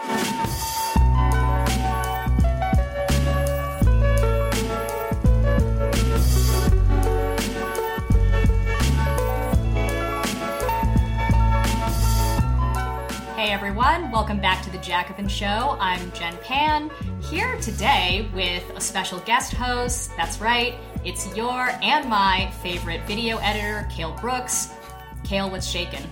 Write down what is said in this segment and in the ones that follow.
Hey everyone, welcome back to the Jacobin Show. I'm Jen Pan, here today with a special guest host. That's right, it's your and my favorite video editor, Cale Brooks. Cale, what's shaking?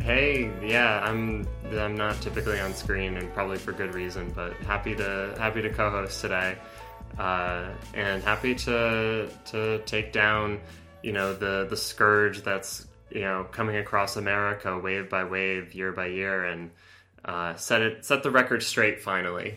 Hey, yeah, I'm I'm not typically on screen and probably for good reason, but happy to happy to co-host today, uh, and happy to to take down you know the the scourge that's you know coming across America wave by wave, year by year, and uh, set it set the record straight finally.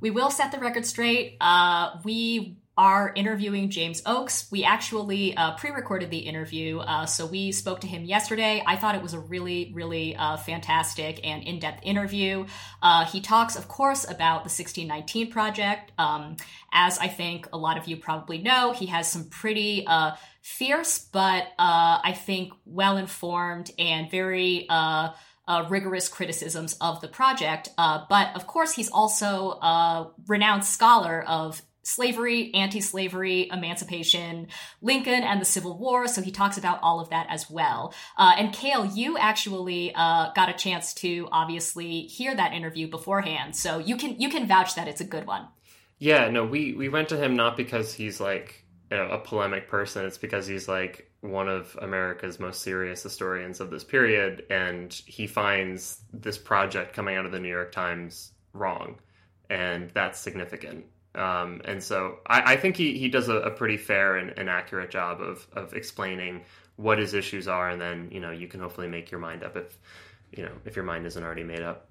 We will set the record straight. Uh, we are interviewing James Oakes. We actually uh, pre recorded the interview, uh, so we spoke to him yesterday. I thought it was a really, really uh, fantastic and in depth interview. Uh, he talks, of course, about the 1619 Project. Um, as I think a lot of you probably know, he has some pretty uh, fierce, but uh, I think well informed and very. Uh, rigorous criticisms of the project. Uh, but of course, he's also a renowned scholar of slavery, anti slavery, emancipation, Lincoln, and the Civil War. So he talks about all of that as well. Uh, and Cale, you actually uh, got a chance to obviously hear that interview beforehand. So you can you can vouch that it's a good one. Yeah, no, we we went to him not because he's like you know, a polemic person. It's because he's like one of America's most serious historians of this period, and he finds this project coming out of the New York Times wrong, and that's significant. Um, and so I, I, think he, he does a, a pretty fair and, and, accurate job of, of explaining what his issues are, and then you know you can hopefully make your mind up if you know if your mind isn't already made up.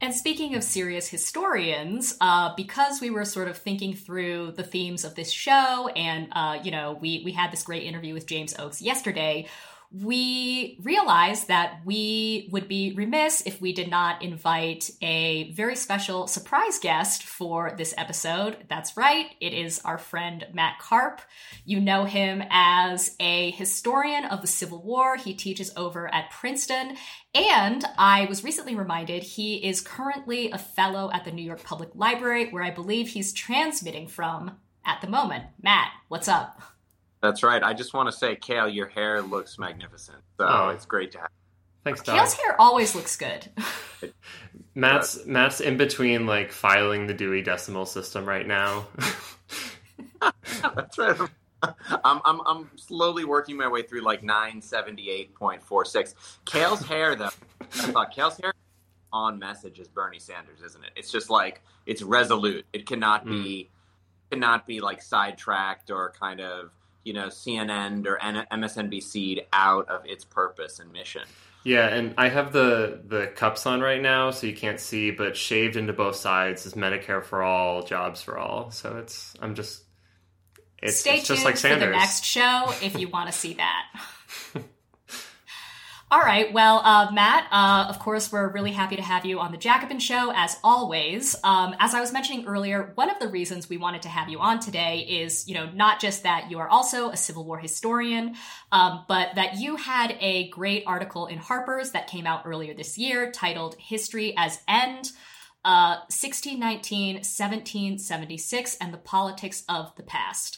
And speaking of serious historians, uh, because we were sort of thinking through the themes of this show, and uh, you know, we we had this great interview with James Oakes yesterday we realized that we would be remiss if we did not invite a very special surprise guest for this episode. That's right, it is our friend Matt Karp. You know him as a historian of the Civil War. He teaches over at Princeton. And I was recently reminded he is currently a fellow at the New York Public Library, where I believe he's transmitting from at the moment. Matt, what's up? That's right. I just want to say, Cale, your hair looks magnificent. So oh. it's great to have. Thanks, Doc. Cale's hair always looks good. Matt's Matt's in between like filing the Dewey Decimal System right now. That's right. I'm, I'm I'm slowly working my way through like 978.46. Cale's hair though. I thought Cale's hair on message is Bernie Sanders, isn't it? It's just like it's resolute. It cannot mm. be cannot be like sidetracked or kind of you know CNN or MSNBC out of its purpose and mission. Yeah, and I have the the cups on right now, so you can't see, but shaved into both sides is Medicare for all, jobs for all. So it's I'm just it's, Stay it's tuned just like Sanders. for the next show if you want to see that. All right. Well, uh, Matt, uh, of course, we're really happy to have you on the Jacobin Show, as always. Um, as I was mentioning earlier, one of the reasons we wanted to have you on today is, you know, not just that you are also a Civil War historian, um, but that you had a great article in Harper's that came out earlier this year titled History as End. Uh, 1619, 1776, and the politics of the past.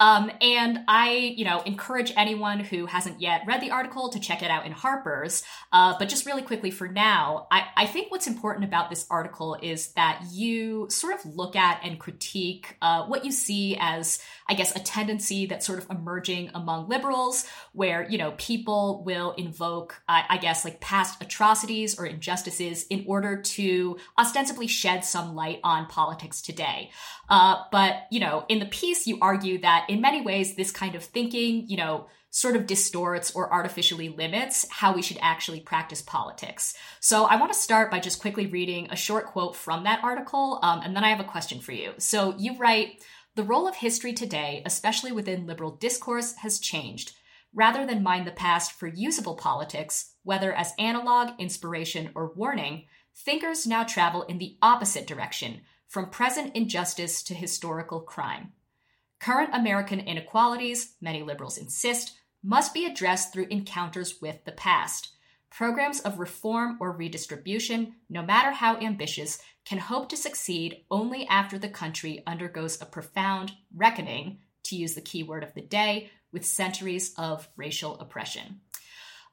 Um, and I, you know, encourage anyone who hasn't yet read the article to check it out in Harper's. Uh, but just really quickly for now, I, I think what's important about this article is that you sort of look at and critique uh, what you see as, I guess, a tendency that's sort of emerging among liberals, where, you know, people will invoke, I, I guess, like past atrocities or injustices in order to ostensibly shed some light on politics today. Uh, but, you know, in the piece, you argue that in many ways, this kind of thinking, you know, sort of distorts or artificially limits how we should actually practice politics. So I want to start by just quickly reading a short quote from that article, um, and then I have a question for you. So you write, the role of history today, especially within liberal discourse, has changed. Rather than mind the past for usable politics, whether as analog, inspiration, or warning, thinkers now travel in the opposite direction, from present injustice to historical crime. Current American inequalities, many liberals insist, must be addressed through encounters with the past. programs of reform or redistribution, no matter how ambitious, can hope to succeed only after the country undergoes a profound reckoning, to use the key word of the day, with centuries of racial oppression.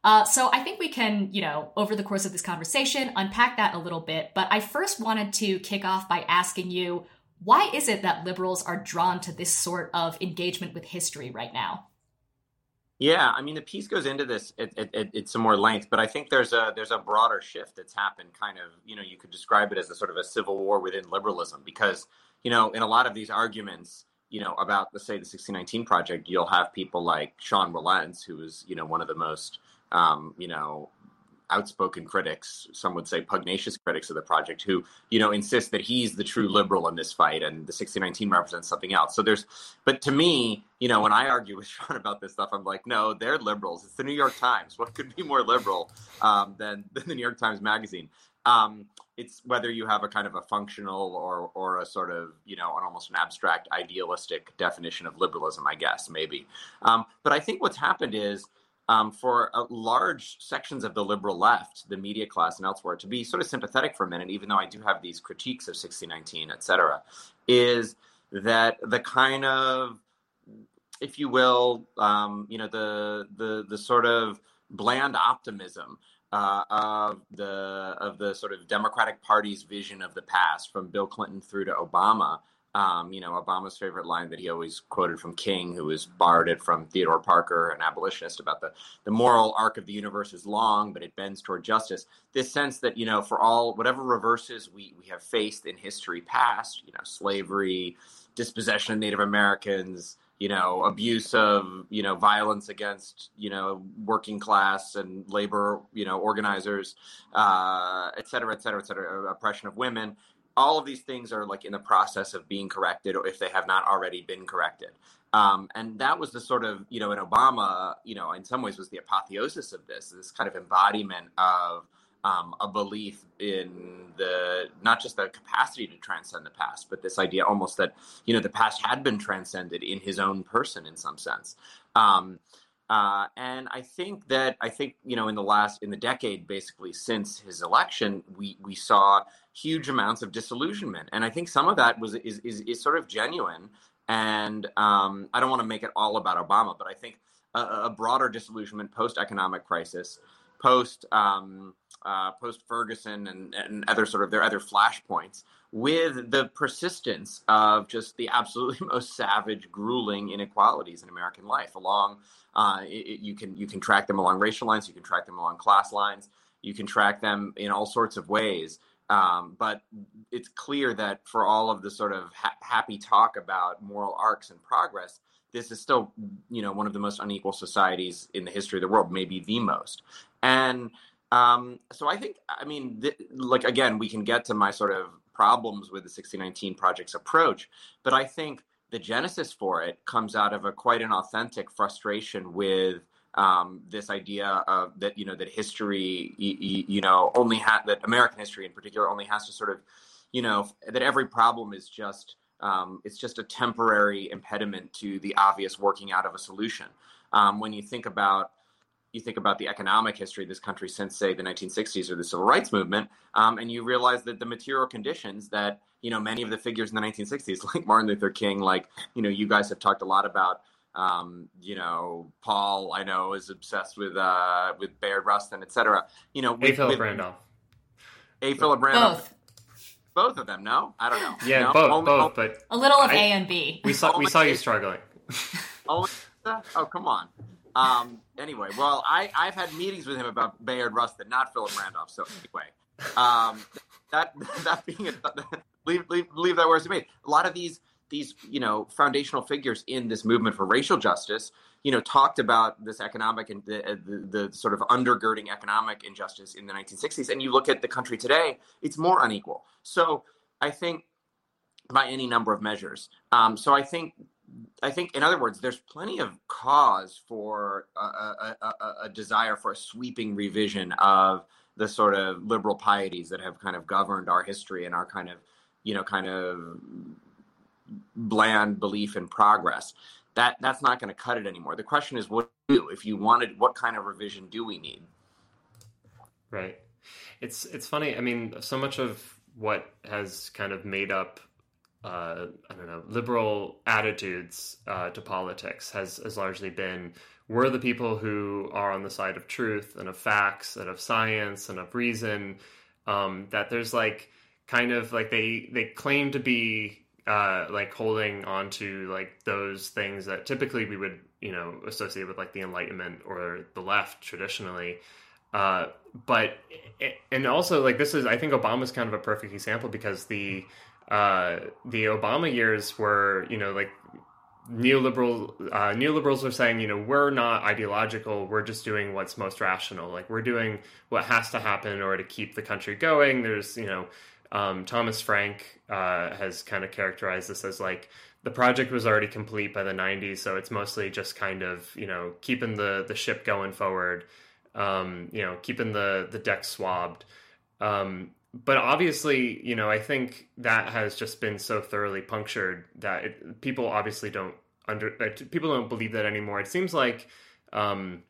Uh, so I think we can, you know, over the course of this conversation, unpack that a little bit. But I first wanted to kick off by asking you, why is it that liberals are drawn to this sort of engagement with history right now? Yeah, I mean the piece goes into this at, at, at, some more length, but I think there's a there's a broader shift that's happened. Kind of, you know, you could describe it as a sort of a civil war within liberalism, because you know, in a lot of these arguments, you know, about the say the 1619 project, you'll have people like Sean Wilentz, who is you know one of the most um, you know outspoken critics, some would say pugnacious critics of the project, who you know insist that he's the true liberal in this fight, and the 1619 represents something else. So there's, but to me, you know, when I argue with Sean about this stuff, I'm like, no, they're liberals. It's the New York Times. What could be more liberal um, than, than the New York Times Magazine? Um, it's whether you have a kind of a functional or or a sort of you know an almost an abstract idealistic definition of liberalism, I guess maybe. Um, but I think what's happened is um, for large sections of the liberal left, the media class and elsewhere, to be sort of sympathetic for a minute, even though I do have these critiques of 1619, et cetera, is that the kind of, if you will, um, you know, the the the sort of bland optimism uh, of the of the sort of Democratic Party's vision of the past, from Bill Clinton through to Obama, um, you know, Obama's favorite line that he always quoted from King, who was borrowed it from Theodore Parker, an abolitionist, about the, the moral arc of the universe is long, but it bends toward justice. This sense that, you know, for all, whatever reverses we, we have faced in history past, you know, slavery, dispossession of Native Americans, you know, abuse of, you know, violence against, you know, working class and labor, you know, organizers, uh, et cetera, et cetera, et cetera, oppression of women all of these things are like in the process of being corrected or if they have not already been corrected. Um, and that was the sort of you know in obama you know in some ways was the apotheosis of this this kind of embodiment of um, a belief in the not just the capacity to transcend the past but this idea almost that you know the past had been transcended in his own person in some sense. Um, uh, and I think that I think you know in the last in the decade basically since his election we we saw huge amounts of disillusionment and I think some of that was is is, is sort of genuine and um, I don't want to make it all about Obama but I think a, a broader disillusionment post economic crisis post um, uh, post Ferguson and, and other sort of their other flashpoints with the persistence of just the absolutely most savage, grueling inequalities in American life. Along, uh, it, you can you can track them along racial lines, you can track them along class lines, you can track them in all sorts of ways. Um, but it's clear that for all of the sort of ha- happy talk about moral arcs and progress, this is still, you know, one of the most unequal societies in the history of the world, maybe the most. And um, so I think, I mean, th- like again, we can get to my sort of problems with the 1619 project's approach, but I think the genesis for it comes out of a quite an authentic frustration with um, this idea of that you know that history you, you know only ha- that American history in particular only has to sort of you know that every problem is just um, it's just a temporary impediment to the obvious working out of a solution. Um, when you think about you think about the economic history of this country since, say, the 1960s or the civil rights movement, um, and you realize that the material conditions that you know many of the figures in the 1960s, like Martin Luther King, like you know, you guys have talked a lot about. Um, you know, Paul, I know, is obsessed with uh, with Bayard Rustin, et cetera. You know, with, A. Philip Randolph. A. Philip Randolph. Both. Both of them, no? I don't know. Yeah, no? both, only, both, only, but a little of I, A and B. We saw we saw you struggling. oh, come on. Um, anyway, well, I, I've had meetings with him about Bayard Rustin, not Philip Randolph. So anyway, um, that that being it, leave, leave leave that where it's made. A lot of these these you know foundational figures in this movement for racial justice, you know, talked about this economic and the, the, the sort of undergirding economic injustice in the 1960s. And you look at the country today, it's more unequal. So I think by any number of measures. Um, so I think I think, in other words, there's plenty of cause for a, a, a, a, desire for a sweeping revision of the sort of liberal pieties that have kind of governed our history and our kind of, you know, kind of bland belief in progress. That that's not going to cut it anymore. The question is, what do if you wanted? What kind of revision do we need? Right. It's it's funny. I mean, so much of what has kind of made up uh, I don't know liberal attitudes uh, to politics has has largely been we're the people who are on the side of truth and of facts and of science and of reason. Um, that there's like kind of like they they claim to be uh, like holding on to like those things that typically we would you know associate with like the Enlightenment or the left traditionally. Uh, but and also like this is I think Obama's kind of a perfect example because the uh, the Obama years were you know like neoliberal uh, neoliberals are saying you know we're not ideological we're just doing what's most rational like we're doing what has to happen in order to keep the country going there's you know um, Thomas Frank uh, has kind of characterized this as like the project was already complete by the 90s, so it's mostly just kind of you know keeping the the ship going forward, um, you know keeping the the deck swabbed. Um, but obviously, you know, I think that has just been so thoroughly punctured that it, people obviously don't under uh, people don't believe that anymore. It seems like um,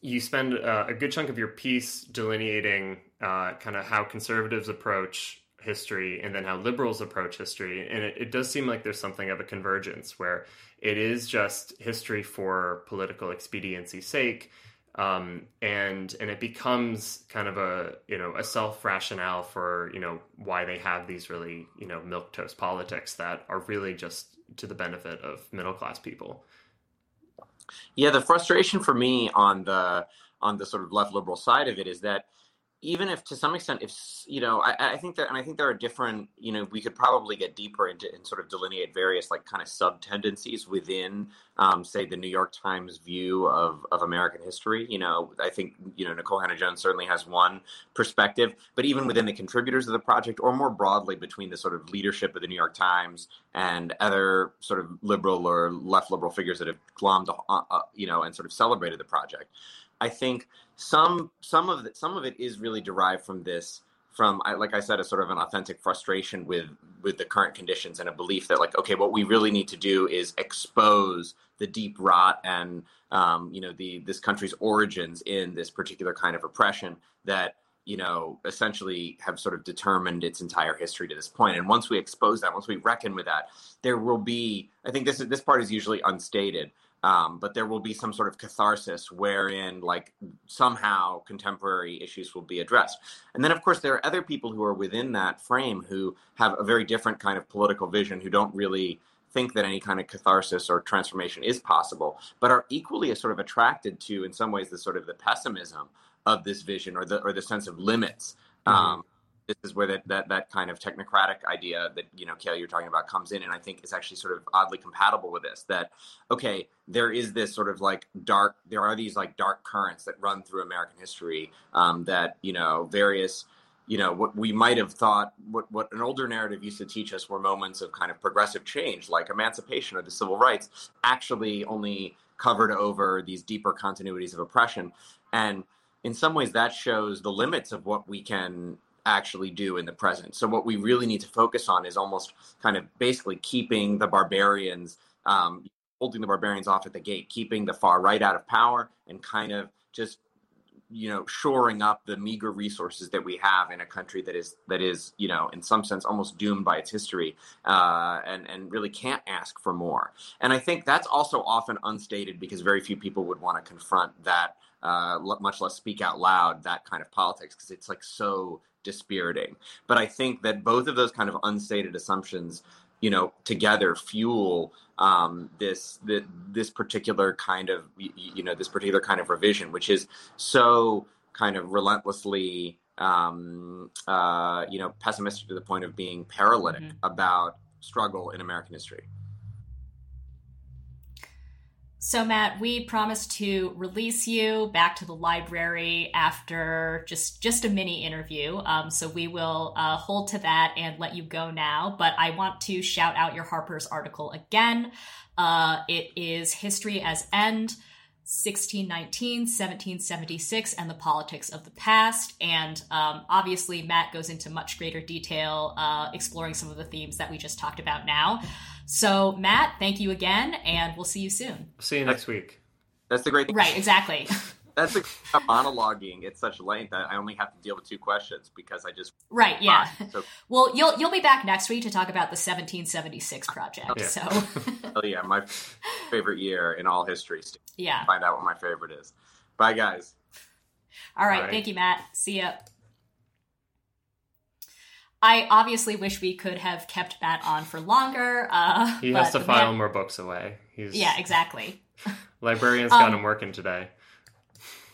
you spend uh, a good chunk of your piece delineating uh, kind of how conservatives approach history and then how liberals approach history. And it, it, does seem like there's something of a convergence where it is just history for political expediency's sake. Um, and and it becomes kind of a you know a self rationale for you know why they have these really you know milquetoast politics that are really just to the benefit of middle class people. Yeah, the frustration for me on the on the sort of left liberal side of it is that even if to some extent if you know I, I, think that and i think there are different you know we could probably get deeper into and sort of delineate various like kind of sub tendencies within um, say the new york times view of, of american history. You know i think you know nicole hannah-jones certainly has one perspective but even within the contributors of the project or more broadly between the sort of leadership of the new york times and other sort of liberal or left liberal figures that have glommed uh, uh, you know and sort of celebrated the project I think some some of the, some of it is really derived from this from like I said a sort of an authentic frustration with with the current conditions and a belief that like okay what we really need to do is expose the deep rot and um, you know the this country's origins in this particular kind of oppression that you know essentially have sort of determined its entire history to this point. And once we expose that once we reckon with that there will be I think this is this part is usually unstated um, but there will be some sort of catharsis wherein like somehow contemporary issues will be addressed and then of course there are other people who are within that frame who have a very different kind of political vision who don't really think that any kind of catharsis or transformation is possible but are equally sort of attracted to in some ways the sort of the pessimism of this vision or the or the sense of limits mm-hmm. This is where that, that that kind of technocratic idea that you know Cale you're talking about comes in and I think is actually sort of oddly compatible with this that okay there is this sort of like dark there are these like dark currents that run through American history um, that you know various you know what we might have thought what what an older narrative used to teach us were moments of kind of progressive change like emancipation or the civil rights actually only covered over these deeper continuities of oppression. And in some ways that shows the limits of what we can actually do in the present. So what we really need to focus on is almost kind of basically keeping the barbarians, um, holding the barbarians off at the gate, keeping the far right out of power, and kind of just you know shoring up the meager resources that we have in a country that is that is you know in some sense almost doomed by its history uh, and and really can't ask for more and i think that's also often unstated because very few people would want to confront that uh, much less speak out loud that kind of politics because it's like so dispiriting. But I think that both of those kind of unstated assumptions, you know, together fuel um, this the, this particular kind of you know this particular kind of revision, which is so kind of relentlessly um, uh, you know pessimistic to the point of being paralytic mm-hmm. about struggle in American history. So, Matt, we promised to release you back to the library after just just a mini interview. Um, so we will uh, hold to that and let you go now. But I want to shout out your Harper's article again. Uh, it is History as End. 1619, 1776, and the politics of the past. And um, obviously, Matt goes into much greater detail, uh, exploring some of the themes that we just talked about now. So, Matt, thank you again, and we'll see you soon. See you next week. That's the great thing. Right, exactly. That's a, a monologuing at such length that I only have to deal with two questions because I just right. Yeah. So, well, you'll you'll be back next week to talk about the 1776 project. Yeah. So oh yeah, my favorite year in all history. yeah. Find out what my favorite is. Bye guys. All right. All right. Thank you, Matt. See ya. I obviously wish we could have kept Matt on for longer. Uh, He has to file man- more books away. He's Yeah, exactly. Librarian's got Um, him working today.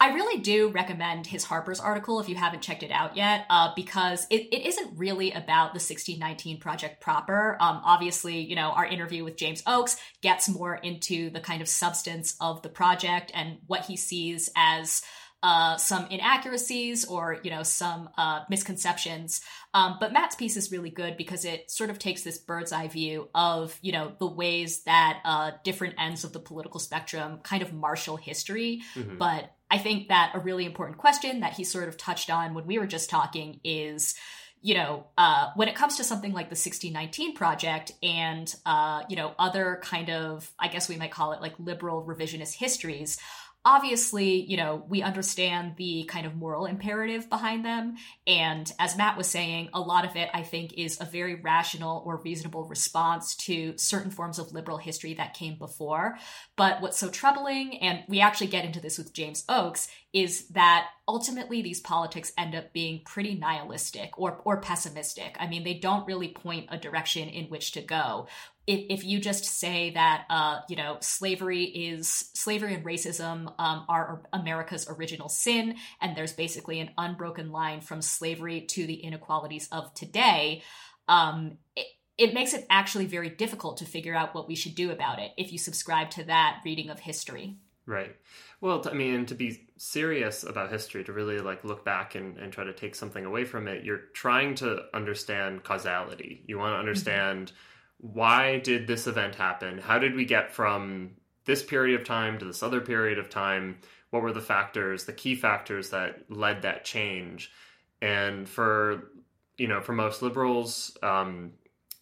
I really do recommend his Harper's article if you haven't checked it out yet, uh, because it, it isn't really about the 1619 project proper. Um, obviously, you know, our interview with James Oakes gets more into the kind of substance of the project and what he sees as uh, some inaccuracies or, you know, some uh, misconceptions. Um, but Matt's piece is really good because it sort of takes this bird's eye view of, you know, the ways that uh, different ends of the political spectrum kind of marshal history. Mhm. But I think that a really important question that he sort of touched on when we were just talking is, you know, uh, when it comes to something like the 1619 project and, uh, you know, other kind of, I guess we might call it like liberal revisionist histories, obviously, you know, we understand the kind of moral imperative behind them. And as Matt was saying, a lot of it, I think, is a very rational or reasonable response to certain forms of liberal history that came before. But what's so troubling, and we actually get into this with James Oakes, is that ultimately these politics end up being pretty nihilistic or, or pessimistic. I mean, they don't really point a direction in which to go. If, if you just say that, uh, you know, slavery is slavery and racism um, are America's original sin, and there's basically an unbroken line from slavery to the inequalities of today, um, it, it makes it actually very difficult to figure out what we should do about it if you subscribe to that reading of history. Right. Well, I mean, to be serious about history, to really like look back and, and try to take something away from it, you're trying to understand causality. You want to understand why did this event happen? How did we get from this period of time to this other period of time? What were the factors, the key factors that led that change? And for you know, for most liberals, um,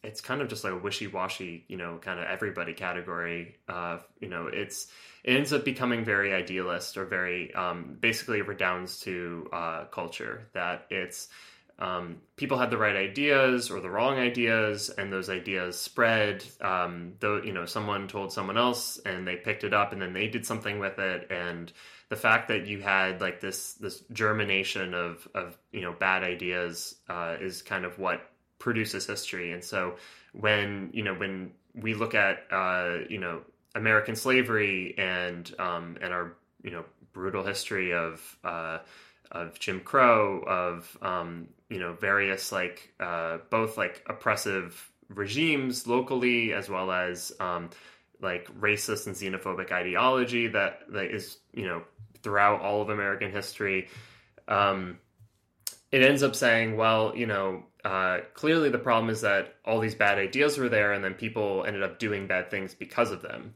it's kind of just like a wishy-washy, you know, kind of everybody category. Uh, you know, it's it ends up becoming very idealist or very um, basically redounds to uh, culture that it's um, people had the right ideas or the wrong ideas and those ideas spread. Um, though you know someone told someone else and they picked it up and then they did something with it. And the fact that you had like this this germination of of you know bad ideas uh, is kind of what produces history. And so when you know when we look at uh, you know American slavery and um, and our you know brutal history of uh, of Jim Crow of um, you know various like uh, both like oppressive regimes locally as well as um, like racist and xenophobic ideology that that is you know throughout all of American history. Um, it ends up saying, well, you know, uh, clearly the problem is that all these bad ideas were there, and then people ended up doing bad things because of them,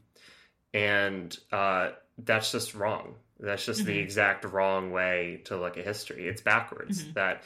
and uh, that's just wrong. That's just the Mhm. exact wrong way to look at history. It's backwards. Mhm. That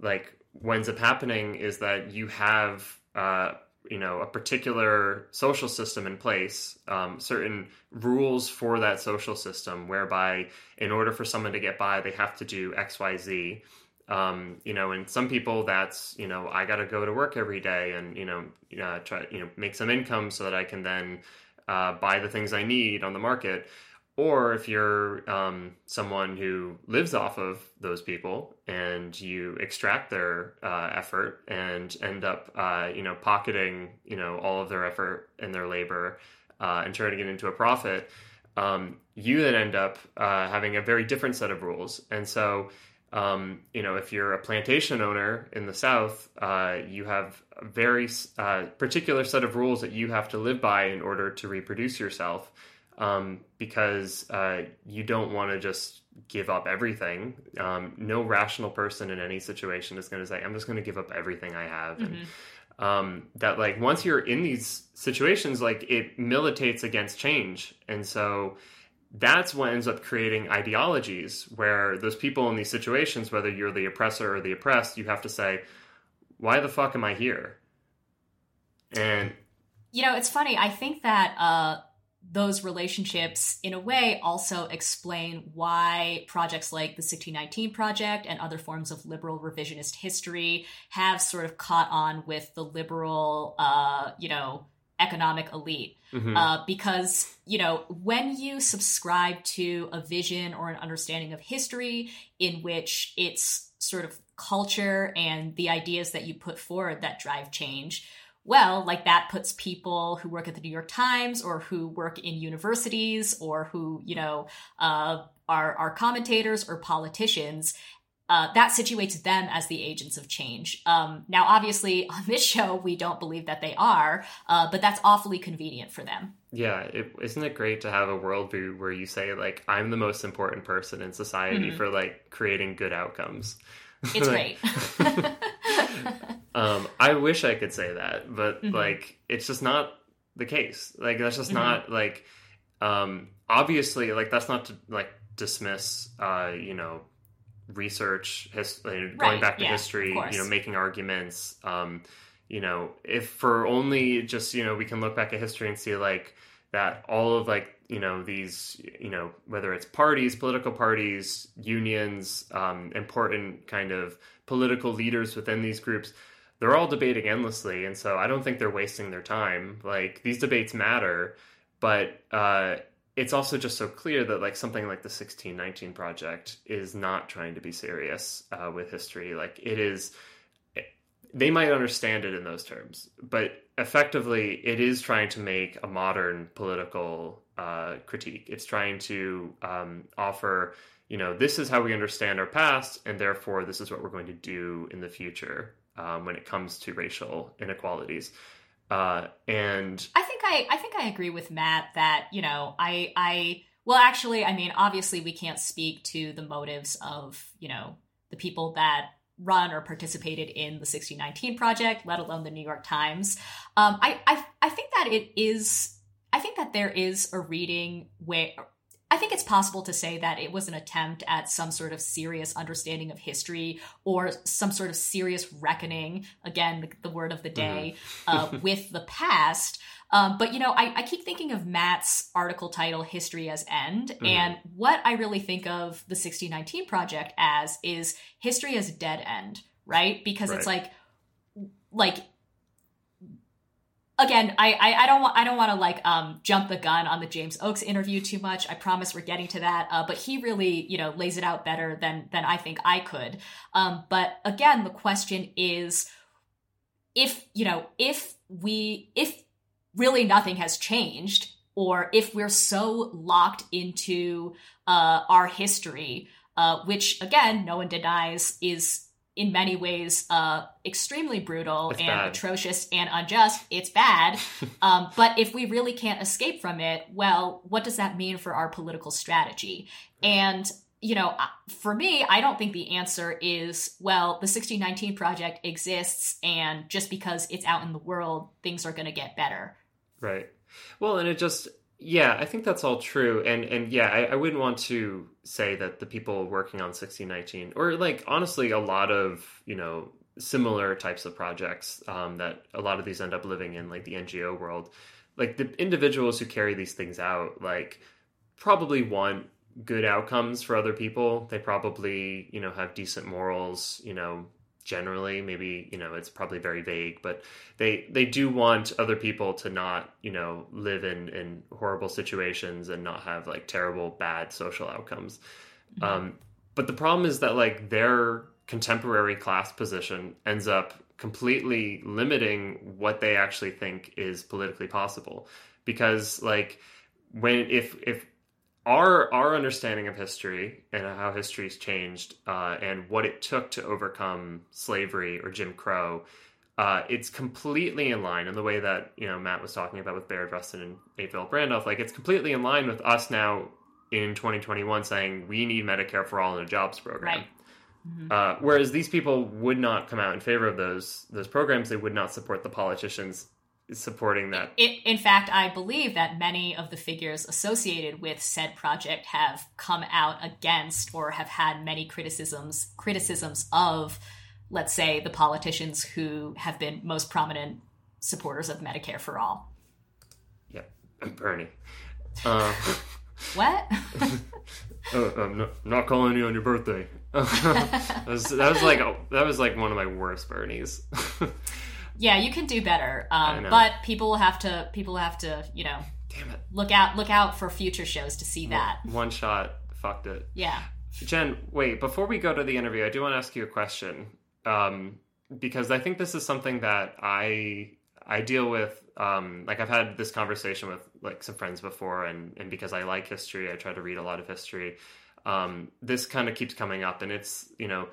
like what ends up happening is that you have uh, you know a particular social system in place, um, certain rules for that social system, whereby in order for someone to get by, they have to do X, Y, Z um, you know, and some people that's, you know, I got to go to work every day and, you know, uh, try, you know, make some income so that I can then uh, buy the things I need on the market. Or if you're um, someone who lives off of those people and you extract their uh, effort and end up, uh, you know, pocketing, you know, all of their effort and their labor uh, and turning it into a profit, um, you then end up uh, having a very different set of rules. And so, um, you know, if you're a plantation owner in the South, uh, you have a very uh, particular set of rules that you have to live by in order to reproduce yourself, um, because uh, you don't want to just give up everything. Um, no rational person in any situation is going to say, "I'm just going to give up everything I have." And, Mhm. um, that like once you're in these situations, like it militates against change, and so that's what ends up creating ideologies where those people in these situations, whether you're the oppressor or the oppressed, you have to say, why the fuck am I here? And You know, it's funny. I think that uh, those relationships, in a way, also explain why projects like the 1619 Project and other forms of liberal revisionist history have sort of caught on with the liberal, uh, you know, economic elite. Mm-hmm. Uh, because, you know, when you subscribe to a vision or an understanding of history in which it's sort of culture and the ideas that you put forward that drive change, well, like that puts people who work at the New York Times or who work in universities or who, you know, uh, are, are commentators or politicians uh, that situates them as the agents of change. Um, now, obviously, on this show, we don't believe that they are, uh, but that's awfully convenient for them. Yeah, is not it great to have a worldview where you say, like, I'm the most important person in society mm-hmm. for, like, creating good outcomes? It's great. um, I wish I could say that, but, mm-hmm. like, it's just not the case. Like, that's just mm-hmm. not, like, um, obviously, like, that's not to, like, dismiss, uh, you know, research, his, going right, back to yeah, history, you know, making arguments. Um, you know, if for only just you know we can look back at history and see like that all of like you know these you know whether it's parties, political parties, unions, um, important kind of political leaders within these groups they're all debating endlessly and so i don't think they're wasting their time. Like these debates matter but uh, it's also just so clear that like something like the 1619 project is not trying to be serious uh, with history. Like it is they might understand it in those terms but effectively it is trying to make a modern political uh, critique. It's trying to um, offer you know this is how we understand our past and therefore this is what we're going to do in the future um, when it comes to racial inequalities uh, and I think I I think I agree with Matt that you know I I well actually I mean obviously we can't speak to the motives of you know the people that run or participated in the 1619 project, let alone the New York Times. Um, I, I I think that it is I think that there is a reading where I think it's possible to say that it was an attempt at some sort of serious understanding of history or some sort of serious reckoning, again, the, the word of the day, mm-hmm. uh, with the past. Um, but, you know, I, I, keep thinking of Matt's article title, History as End. Mm-hmm. And what I really think of the 1619 Project as is history as dead end, right? Because right. it's like, like again, I, I, I don't want I don't want to like um, jump the gun on the James Oakes interview too much. I promise we're getting to that. Uh, but he really you know lays it out better than than I think I could. Um, but again, the question is, if you know if we if really nothing has changed, or if we're so locked into uh, our history, uh, which again no one denies is in many ways uh, extremely brutal it's and bad. atrocious and unjust. It's bad. um, but if we really can't escape from it, well, what does that mean for our political strategy? And you know, for me, I don't think the answer is, well, the 1619 project exists, and just because it's out in the world, things are going to get better. Right. Well, and it just, yeah, I think that's all true, and and yeah, I, I, wouldn't want to say that the people working on 1619, or like honestly, a lot of you know similar types of projects um, that a lot of these end up living in, like the NGO world, like the individuals who carry these things out, like probably want good outcomes for other people. They probably you know have decent morals, you know, generally maybe you know it's probably very vague but they they do want other people to not you know live in in horrible situations and not have like terrible bad social outcomes mm-hmm. um but the problem is that like their contemporary class position ends up completely limiting what they actually think is politically possible because like when if if our our understanding of history and how history's changed uh, and what it took to overcome slavery or Jim Crow, uh, it's completely in line in the way that you know Matt was talking about with Bayard Rustin and A. Philip Randolph. Like it's completely in line with us now in 2021 saying we need Medicare for all in a jobs program. Right. Mm-hmm. Uh, whereas these people would not come out in favor of those those programs, they would not support the politicians supporting that. It, in fact, I believe that many of the figures associated with said project have come out against or have had many criticisms criticisms of, let's say, the politicians who have been most prominent supporters of Medicare for all. Yeah, Bernie. Uh, what? uh, I'm not, not calling you on your birthday. that, was, that was like that was like one of my worst Bernies. Yeah, you can do better, um, but people will have to people have to you know. Damn it! Look out! Look out for future shows to see that. One shot fucked it. Yeah. Jen, wait. Before we go to the interview, I do want to ask you a question um, because I think this is something that I I deal with. Um, like I've had this conversation with like some friends before, and and because I like history, I try to read a lot of history. Um, this kind of keeps coming up, and it's you know,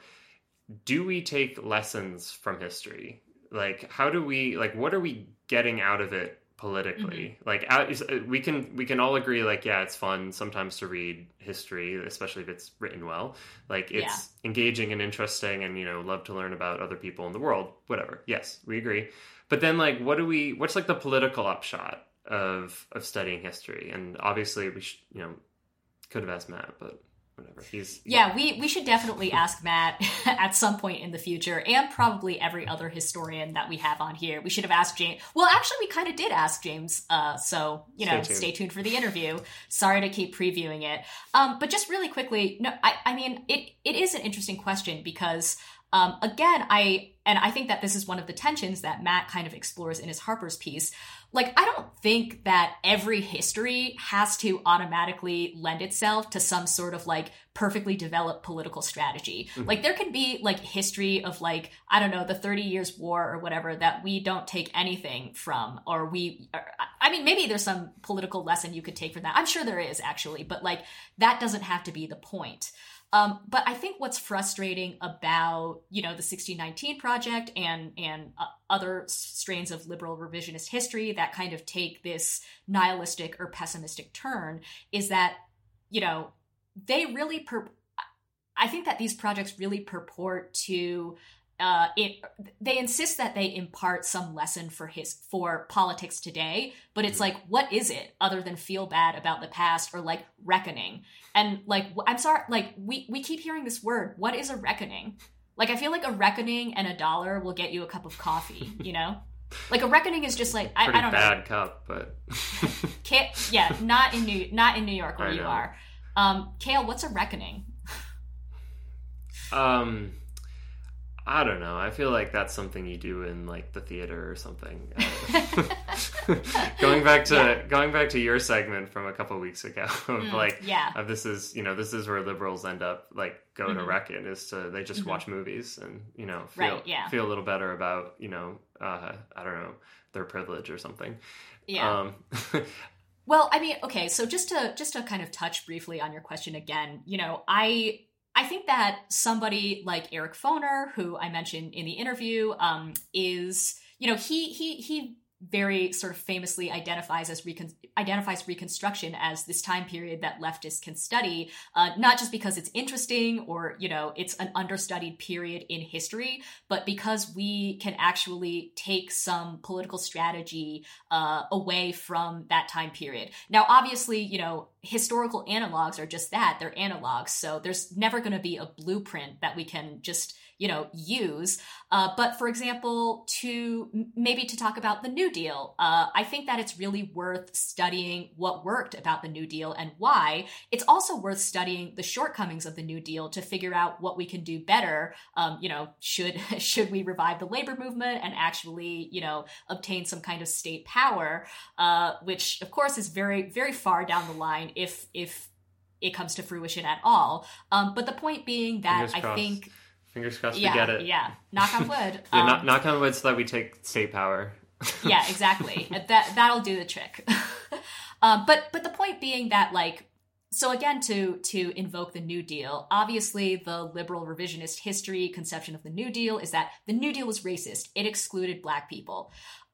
do we take lessons from history? Like, how do we like? What are we getting out of it politically mm-hmm. like out, we can we can all agree like yeah it's fun sometimes to read history especially if it's written well like it's yeah. engaging and interesting and you know love to learn about other people in the world whatever yes we agree but then like what do we what's like the political upshot of of studying history and obviously we should you know could have asked matt but whatever. He's yeah. We we should definitely ask Matt at some point in the future, and probably every other historian that we have on here. We should have asked James. Well, actually, we kind of did ask James. Uh, so you know, stay tuned. stay tuned. for the interview. Sorry to keep previewing it. Um, but just really quickly, no, I I mean it it is an interesting question because um, again, I and I think that this is one of the tensions that Matt kind of explores in his Harper's piece. Like, I don't think that every history has to automatically lend itself to some sort of like perfectly developed political strategy. Mm-hmm. Like, there can be like history of like, I don't know, the 30 Years' War or whatever that we don't take anything from, or we, or, I mean, maybe there's some political lesson you could take from that. I'm sure there is actually, but like, that doesn't have to be the point. Um, but I think what's frustrating about you know the 1619 project and and uh, other strains of liberal revisionist history that kind of take this nihilistic or pessimistic turn is that you know they really per- I think that these projects really purport to uh, it they insist that they impart some lesson for his for politics today but it's like what is it other than feel bad about the past or like reckoning? And like i'm sorry like we we keep hearing this word what is a reckoning? Like i feel like a reckoning and a dollar will get you a cup of coffee you know? Like a reckoning is just like I, I, don't bad know. cup but Can't, yeah not in new not in new york where you are. Um Cale what's a reckoning? Um I don't know. I feel like that's something you do in like the theater or something. going back to yeah. going back to your segment from a couple weeks ago of mm, like yeah of this is you know this is where liberals end up like go mm-hmm. to reckon is to they just mm-hmm. watch movies and you know feel right, yeah. feel a little better about you know uh, I don't know their privilege or something. Yeah. Um, well, I mean, okay, so just to just to kind of touch briefly on your question again, you know, I I think that somebody like Eric Foner, who I mentioned in the interview, um, is you know he he he very sort of famously identifies as recon- identifies Reconstruction as this time period that leftists can study, uh, not just because it's interesting or you know it's an understudied period in history, but because we can actually take some political strategy uh, away from that time period. Now, obviously, you know historical analogs are just that they're analogs, so there's never going to be a blueprint that we can just you know use. Uh, but for example to maybe to talk about the new deal uh, i think that it's really worth studying what worked about the new deal and why. It's also worth studying the shortcomings of the new deal to figure out what we can do better um, you know should should we revive the labor movement and actually you know obtain some kind of state power uh, which of course is very very far down the line if if it comes to fruition at all. Um, but the point being that I think Fingers crossed yeah, we get it. Yeah, knock on wood. yeah, um, knock, knock on wood so that we take state power. yeah, exactly. that that'll do the trick. um, but but the point being that like so again to to invoke the new deal obviously the liberal revisionist history conception of the new deal is that the new deal was racist it excluded black people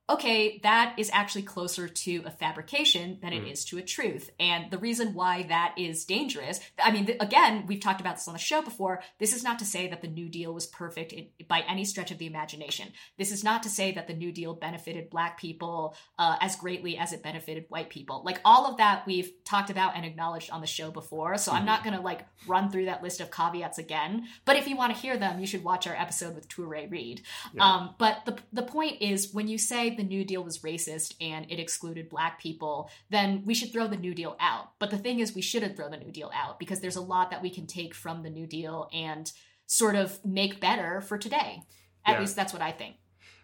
okay, that is actually closer to a fabrication than it mm. is to a truth. And the reason why that is dangerous, I mean, again, we've talked about this on the show before. This is not to say that the New Deal was perfect in, by any stretch of the imagination. This is not to say that the New Deal benefited Black people uh, as greatly as it benefited white people. Like all of that we've talked about and acknowledged on the show before. So mm. I'm not going to like run through that list of caveats again. But if you want to hear them, you should watch our episode with Toure Reed. Yeah. Um, but the, the point is when you say the New Deal was racist and it excluded black people, then we should throw the New Deal out. But the thing is, we shouldn't throw the New Deal out because there's a lot that we can take from the New Deal and sort of make better for today. At Yeah. least that's what I think.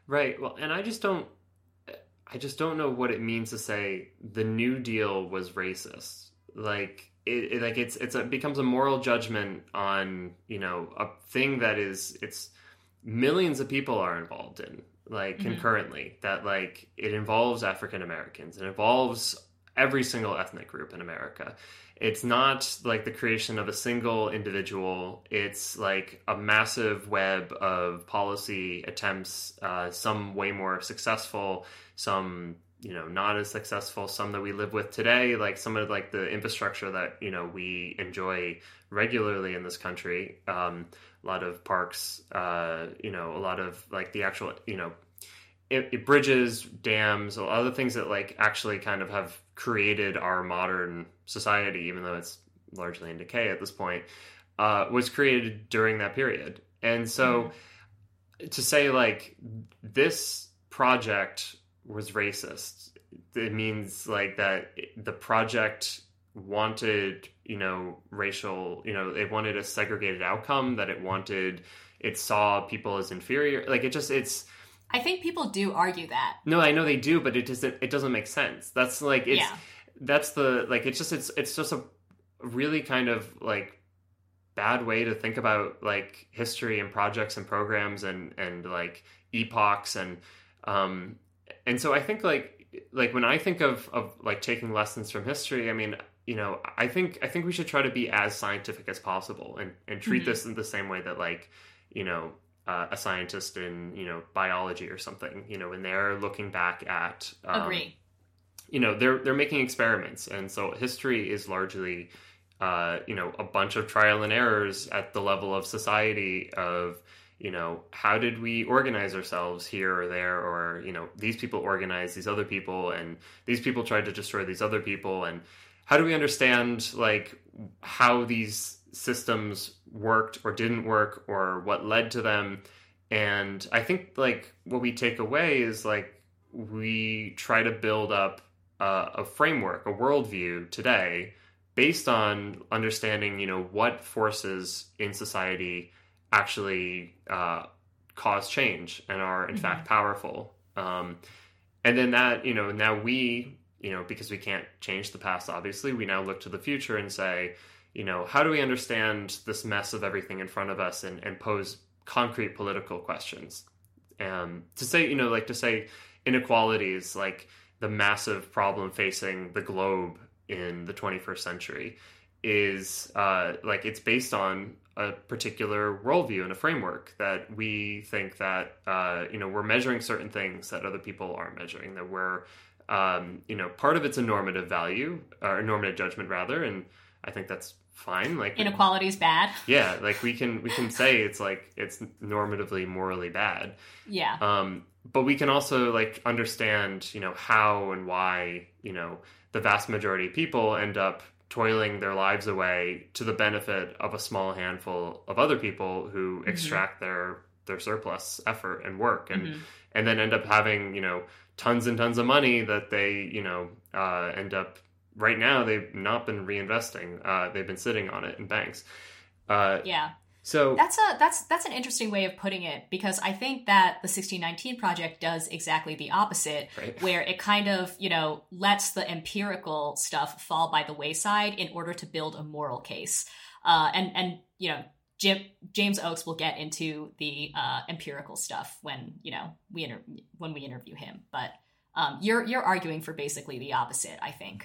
Right. Well, and I just don't I just don't know what it means to say the New Deal was racist. Like it, it like it's it's a, it becomes a moral judgment on, you know, a thing that is it's millions of people are involved in like Mhm. concurrently that like it involves African Americans. It involves every single ethnic group in America. It's not like the creation of a single individual. It's like a massive web of policy attempts, uh, some way more successful, some you know not as successful, some that we live with today, like some of like the infrastructure that you know we enjoy regularly in this country. Um, a lot of parks, uh, you know, a lot of like the actual you know it, it bridges, dams, a lot of things that like actually kind of have created our modern society, even though it's largely in decay at this point, uh, was created during that period. And so to say like this project was racist, it means like that the project wanted, you know, racial, you know, it wanted a segregated outcome, that it wanted, it saw people as inferior. Like it just, it's, I think people do argue that. no, I know they do, but it doesn't. It doesn't make sense. That's like it's. Yeah. That's the like. It's just it's it's just a really kind of like bad way to think about like history and projects and programs and and like epochs and um and so I think like like when I think of of like taking lessons from history, I mean you know I think I think we should try to be as scientific as possible and and treat Mhm. this in the same way that like you know uh, a scientist in you know biology or something you know when they're looking back at um, Agree. you know they're they're making experiments and so history is largely uh, you know a bunch of trial and errors at the level of society of you know how did we organize ourselves here or there or you know these people organized these other people and these people tried to destroy these other people and how do we understand like how these systems worked or didn't work or what led to them and i think like what we take away is like we try to build up uh, a framework a worldview today based on understanding you know what forces in society actually uh, cause change and are in Mhm. fact powerful um, and then that you know now we you know because we can't change the past obviously we now look to the future and say you know how do we understand this mess of everything in front of us and, and pose concrete political questions? Um, to say you know like to say inequalities like the massive problem facing the globe in the 21st century is uh, like it's based on a particular worldview and a framework that we think that uh, you know we're measuring certain things that other people aren't measuring that we're um, you know part of it's a normative value or a normative judgment rather and i think that's fine like Inequality is bad. yeah like we can we can say it's like it's normatively morally bad Yeah. um, but we can also like understand, you know, how and why, you know, the vast majority of people end up toiling their lives away to the benefit of a small handful of other people who Mhm. extract their their surplus effort and work and Mhm. and then end up having, you know, tons and tons of money that they, you know, uh, end up right now they've not been reinvesting. Uh, they've been sitting on it in banks. Uh, Yeah. so That's a that's that's an interesting way of putting it because I think that the 1619 project does exactly the opposite right. where it kind of, you know, lets the empirical stuff fall by the wayside in order to build a moral case. Uh, and and you know, Jim, James Oakes will get into the uh, empirical stuff when you know we inter- when we interview him. But um, you're you're arguing for basically the opposite, I think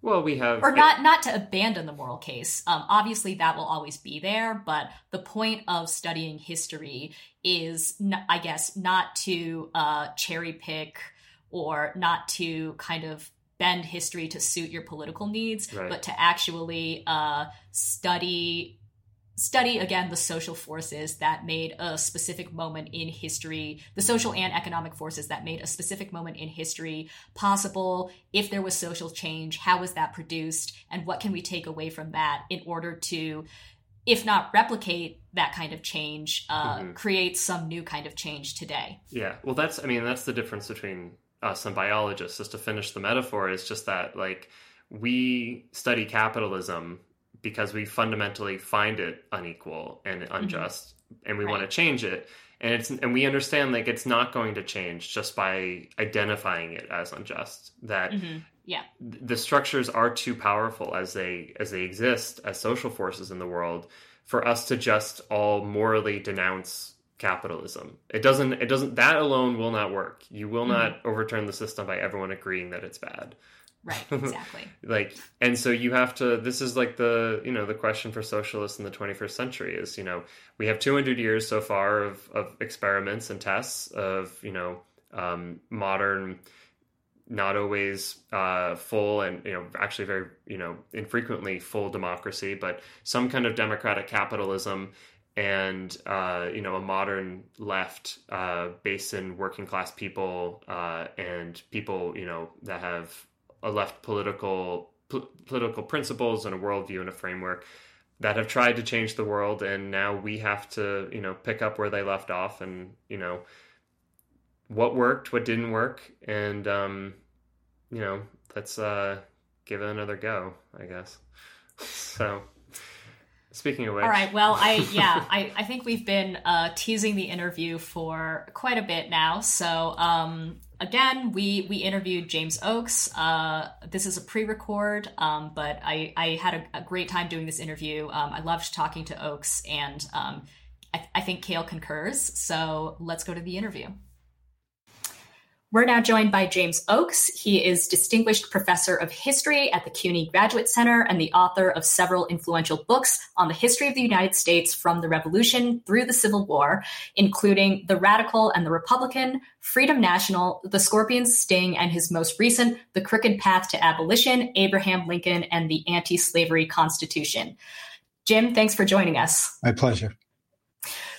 Well, we have or not not to abandon the moral case um, obviously that will always be there but the point of studying history is n- i guess not to uh, cherry pick or not to kind of bend history to suit your political needs Right. but to actually uh, study study again the social forces that made a specific moment in history the social and economic forces that made a specific moment in history possible if there was social change how was that produced and what can we take away from that in order to if not replicate that kind of change uh, mm-hmm. create some new kind of change today. Yeah, well, that's I mean that's the difference between us and biologists. Just to finish the metaphor, is just that like we study capitalism because we fundamentally find it unequal and mm-hmm. unjust, mm-hmm. and we right. want to change it. And it's and we understand like it's not going to change just by identifying it as unjust. That mm-hmm. yeah, the structures are too powerful as they as they exist as social forces in the world for us to just all morally denounce capitalism. It doesn't it doesn't that alone will not work. You will mm-hmm. not overturn the system by everyone agreeing that it's bad. Right, exactly. like and so you have to this is like the, you know, the question for socialists in the 21st century is, you know, we have 200 years so far of of experiments and tests of, you know, um, modern not always uh, full and you know actually very you know infrequently full democracy, but some kind of democratic capitalism and uh, you know a modern left uh, based in working class people uh, and people you know that have a left political political principles and a worldview and a framework that have tried to change the world and now we have to you know pick up where they left off and you know what worked what didn't work and um, you know, let's uh, give it another go, I guess. So, speaking of which, all right. Well, I yeah, I I think we've been uh, teasing the interview for quite a bit now. So, um, again, we we interviewed James Oakes. Uh, this is a pre-record, um, but I I had a, a, great time doing this interview. Um, I loved talking to Oakes, and um, I, I think Cale concurs. So let's go to the interview. We're now joined by James Oakes. He is Distinguished Professor of History at the CUNY Graduate Center and the author of several influential books on the history of the United States from the Revolution through the Civil War, including The Radical and the Republican, Freedom National, The Scorpion's Sting, and his most recent, The Crooked Path to Abolition, Abraham Lincoln and the Anti Slavery Constitution. Jim, thanks for joining us. My pleasure.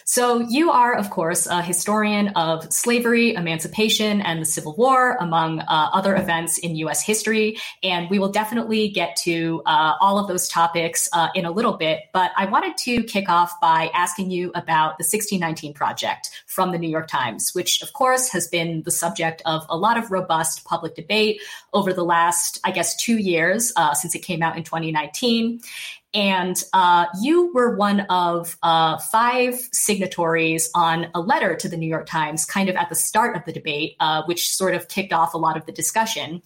So, you are, of course, a historian of slavery, emancipation, and the Civil War, among uh, other events in U.S. history. And we will definitely get to uh, all of those topics uh, in a little bit. But I wanted to kick off by asking you about the 1619 Project from the New York Times, which, of course, has been the subject of a lot of robust public debate over the last, I guess, two years uh, since it came out in 2019. And uh, you were one of uh, five signatories on a letter to the New York Times, kind of at the start of the debate, uh, which sort of kicked off a lot of the discussion.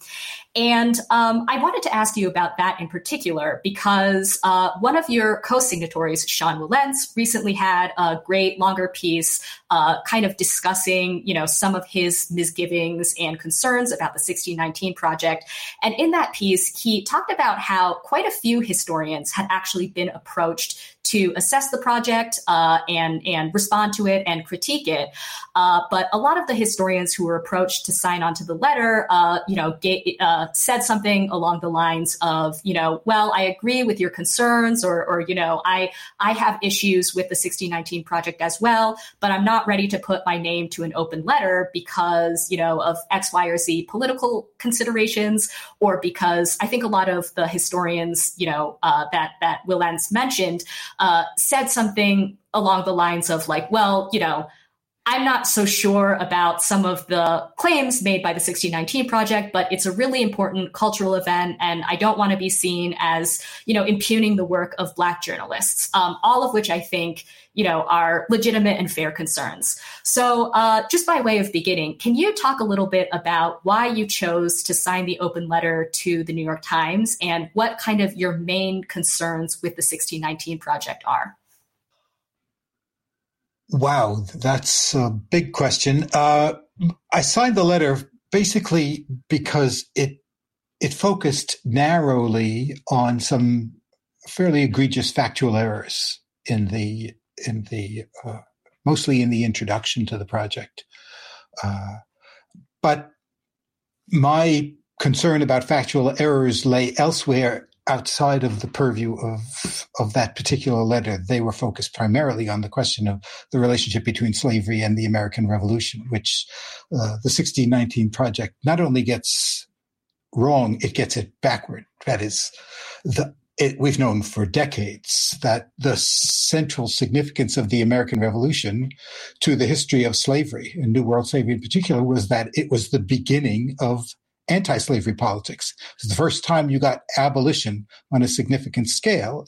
And um, I wanted to ask you about that in particular because uh, one of your co-signatories, Sean Wilentz, recently had a great longer piece, uh, kind of discussing, you know, some of his misgivings and concerns about the 1619 project. And in that piece, he talked about how quite a few historians had actually been approached to assess the project uh, and and respond to it and critique it. Uh, but a lot of the historians who were approached to sign on to the letter, uh, you know, uh, said something along the lines of, you know, well, I agree with your concerns, or or you know, I I have issues with the 1619 project as well, but I'm not ready to put my name to an open letter because you know of X, Y, or Z political considerations, or because I think a lot of the historians, you know, uh, that that Wilentz mentioned uh, said something along the lines of like, well, you know, I'm not so sure about some of the claims made by the 1619 project, but it's a really important cultural event, and I don't want to be seen as, you know, impugning the work of Black journalists. Um, all of which I think, you know, are legitimate and fair concerns. So, uh, just by way of beginning, can you talk a little bit about why you chose to sign the open letter to the New York Times and what kind of your main concerns with the 1619 project are? Wow, that's a big question. Uh, I signed the letter basically because it it focused narrowly on some fairly egregious factual errors in the in the uh, mostly in the introduction to the project. Uh, but my concern about factual errors lay elsewhere outside of the purview of of that particular letter, they were focused primarily on the question of the relationship between slavery and the American Revolution, which uh, the 1619 project not only gets wrong, it gets it backward. That is, the it, we've known for decades that the central significance of the American Revolution to the history of slavery and New World slavery in particular was that it was the beginning of anti-slavery politics. It was the first time you got abolition on a significant scale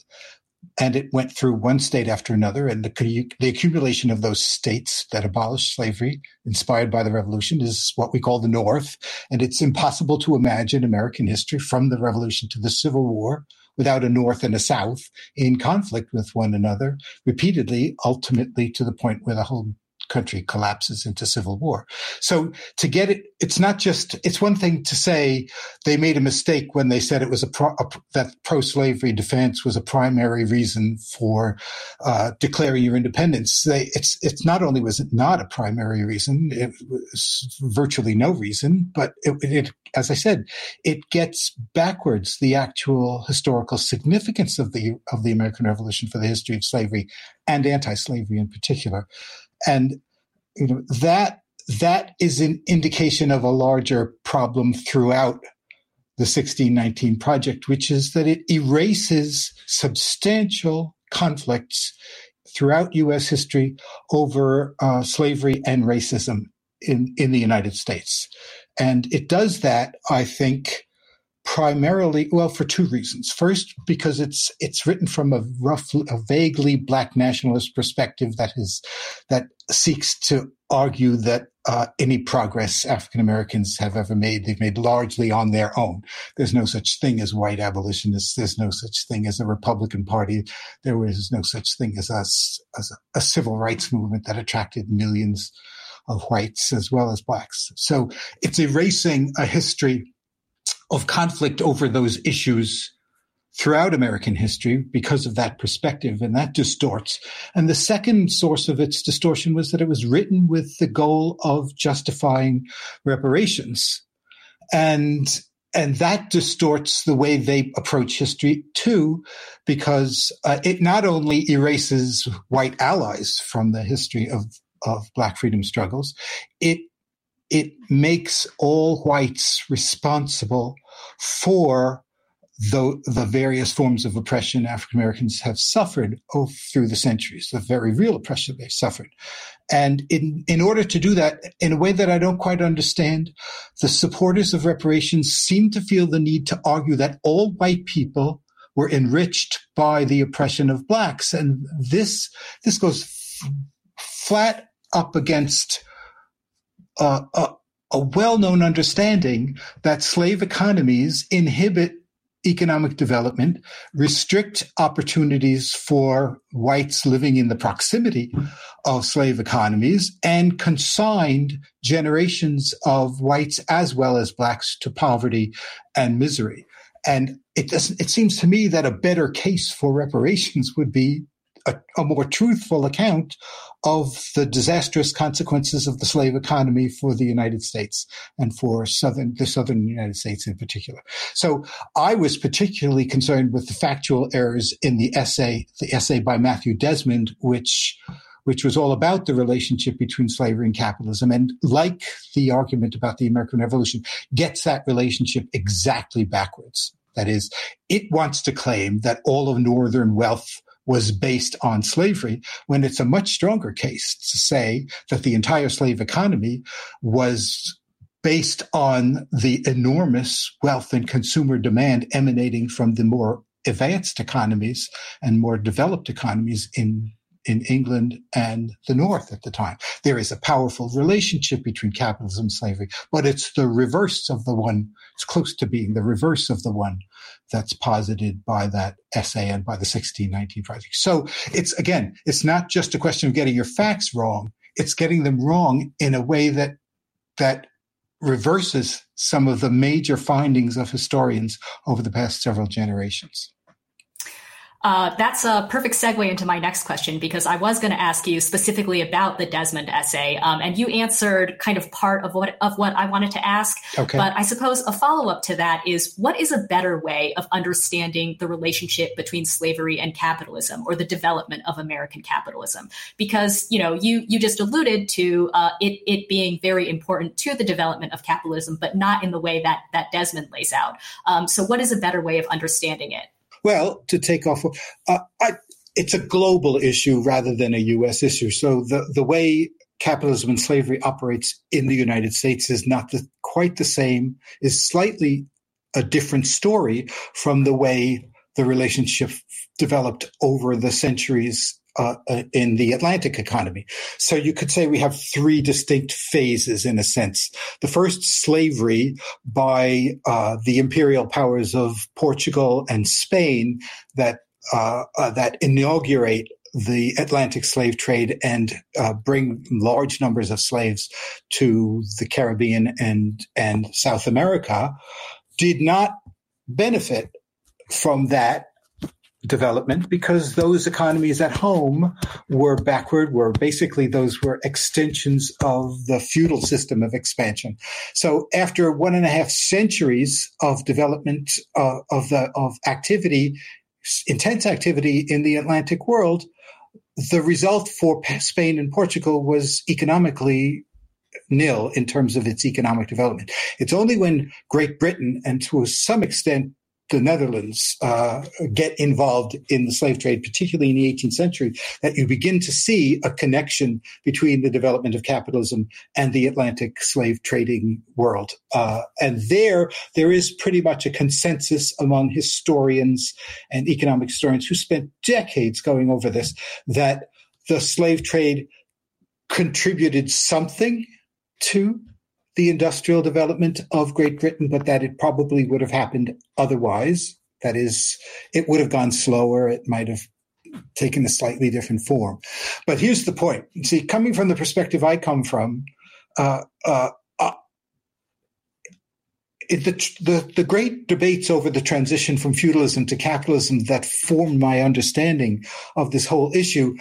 and it went through one state after another. And the, the accumulation of those states that abolished slavery, inspired by the revolution, is what we call the North. And it's impossible to imagine American history from the revolution to the Civil War without a North and a South in conflict with one another repeatedly, ultimately to the point where the whole country collapses into civil war. So to get it, it's not just, it's one thing to say they made a mistake when they said it was a, pro, a that pro-slavery defense was a primary reason for uh, declaring your independence. They, it's, it's not only was it not a primary reason, it was virtually no reason, but it, it as I said, it gets backwards the actual historical significance of the of the American Revolution for the history of slavery and anti-slavery in particular and you know that that is an indication of a larger problem throughout the 1619 project, which is that it erases substantial conflicts throughout U.S. history over uh, slavery and racism in, in the United States. And it does that, I think, primarily well for two reasons first because it's it's written from a rough a vaguely black nationalist perspective that is that seeks to argue that uh, any progress African Americans have ever made, they've made largely on their own. There's no such thing as white abolitionists. There's no such thing as a Republican Party. There was no such thing as a, as a, a civil rights movement that attracted millions of whites as well as blacks. So it's erasing a history of conflict over those issues throughout American history because of that perspective, and that distorts. And the second source of its distortion was that it was written with the goal of justifying reparations. And and that distorts the way they approach history too, because uh, it not only erases white allies from the history of, of black freedom struggles, it it makes all whites responsible for the, the various forms of oppression African Americans have suffered through the centuries, the very real oppression they've suffered. And in, in order to do that in a way that I don't quite understand, the supporters of reparations seem to feel the need to argue that all white people were enriched by the oppression of blacks. And this, this goes f- flat up against uh, a, a well-known understanding that slave economies inhibit economic development, restrict opportunities for whites living in the proximity of slave economies, and consigned generations of whites as well as blacks to poverty and misery. And it doesn't, it seems to me that a better case for reparations would be a, a, more truthful account of the disastrous consequences of the slave economy for the United States and for southern the southern United States in particular. So I was particularly concerned with the factual errors in the essay, the essay by Matthew Desmond, which which was all about the relationship between slavery and capitalism. And like the argument about the American Revolution, gets that relationship exactly backwards. That is, it wants to claim that all of Northern wealth was based on slavery, when it's a much stronger case to say that the entire slave economy was based on the enormous wealth and consumer demand emanating from the more advanced economies and more developed economies in in England and the North at the time. There is a powerful relationship between capitalism and slavery, but it's the reverse of the one, it's close to being the reverse of the one that's posited by that essay and by the 1619 project. So it's again, it's not just a question of getting your facts wrong. It's getting them wrong in a way that, that reverses some of the major findings of historians over the past several generations. Uh, that's a perfect segue into my next question because I was going to ask you specifically about the Desmond essay, um, and you answered kind of part of what of what I wanted to ask. Okay. But I suppose a follow up to that is what is a better way of understanding the relationship between slavery and capitalism, or the development of American capitalism? Because you know you you just alluded to uh, it it being very important to the development of capitalism, but not in the way that that Desmond lays out. Um, so, what is a better way of understanding it? Well, to take off, uh, I, it's a global issue rather than a U.S. issue. So the the way capitalism and slavery operates in the United States is not the, quite the same. Is slightly a different story from the way the relationship developed over the centuries uh, uh, in the Atlantic economy. So you could say we have three distinct phases in a sense. The first, slavery by uh, the imperial powers of Portugal and Spain that uh, uh that inaugurate the Atlantic slave trade and uh, bring large numbers of slaves to the Caribbean and and South America, did not benefit from that development because those economies at home were backward, were basically those were extensions of the feudal system of expansion. So after one and a half centuries of development uh, of the of activity, intense activity in the Atlantic world, the result for Spain and Portugal was economically nil in terms of its economic development. It's only when Great Britain and to some extent the Netherlands uh, get involved in the slave trade, particularly in the 18th century, that you begin to see a connection between the development of capitalism and the Atlantic slave trading world. Uh, and there, there is pretty much a consensus among historians and economic historians who spent decades going over this that the slave trade contributed something to the industrial development of Great Britain, but that it probably would have happened otherwise. That is, it would have gone slower. It might have taken a slightly different form. But here's the point. See, coming from the perspective I come from, uh, uh, uh, the, the, the great debates over the transition from feudalism to capitalism that formed my understanding of this whole issue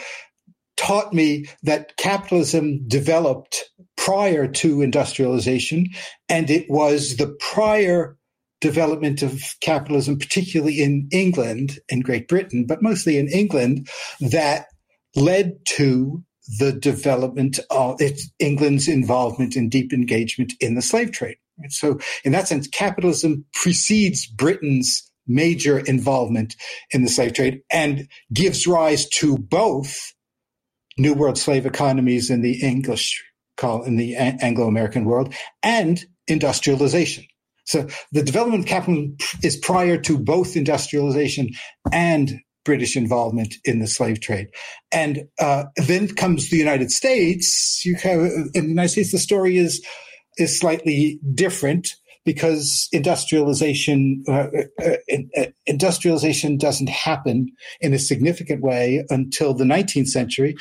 taught me that capitalism developed prior to industrialization, and it was the prior development of capitalism, particularly in England and Great Britain, but mostly in England, that led to the development of England's involvement and deep engagement in the slave trade. So, in that sense, capitalism precedes Britain's major involvement in the slave trade and gives rise to both New World slave economies and the English call in the Anglo-American world and industrialization. So the development of capitalism is prior to both industrialization and British involvement in the slave trade. And uh, then comes the United States. You have in the United States, the story is is slightly different because industrialization uh, uh, uh, industrialization doesn't happen in a significant way until the 19th century,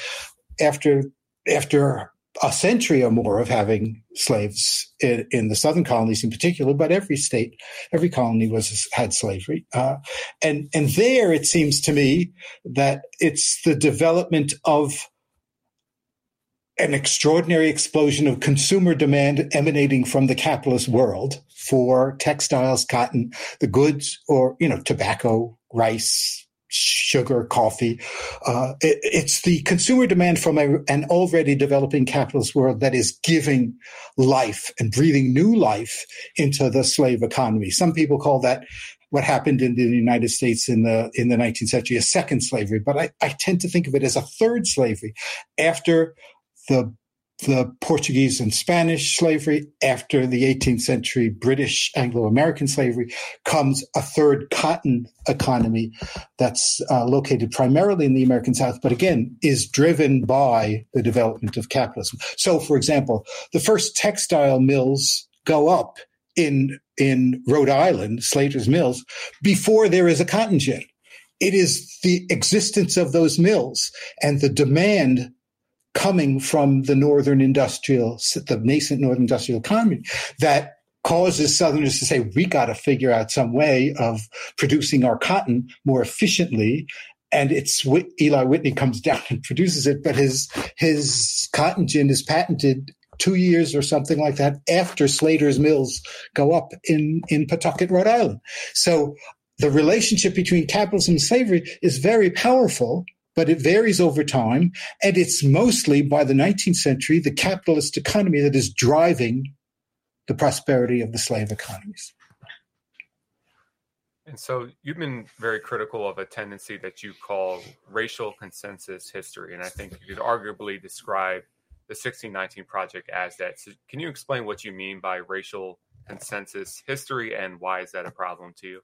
after after a century or more of having slaves in, in, the southern colonies in particular, but every state, every colony was had slavery, uh, and and there it seems to me that it's the development of an extraordinary explosion of consumer demand emanating from the capitalist world for textiles, cotton, the goods, or you know, tobacco, rice, sugar, coffee. Uh, it, it's the consumer demand from a, an already developing capitalist world that is giving life and breathing new life into the slave economy. Some people call that what happened in the United States in the in the 19th century a second slavery, but I, I tend to think of it as a third slavery after the the Portuguese and Spanish slavery. After the 18th century British Anglo American slavery comes a third cotton economy that's uh, located primarily in the American South, but again is driven by the development of capitalism. So, for example, the first textile mills go up in in Rhode Island, Slater's Mills, before there is a cotton gin. It is the existence of those mills and the demand coming from the northern industrial, the nascent northern industrial economy that causes Southerners to say, we got to figure out some way of producing our cotton more efficiently. And it's Eli Whitney comes down and produces it, but his his cotton gin is patented two years or something like that after Slater's mills go up in in Pawtucket, Rhode Island. So the relationship between capitalism and slavery is very powerful but it varies over time. And it's mostly by the 19th century, the capitalist economy that is driving the prosperity of the slave economies. And so you've been very critical of a tendency that you call racial consensus history. And I think you could arguably describe the 1619 Project as that. So can you explain what you mean by racial consensus history and why is that a problem to you?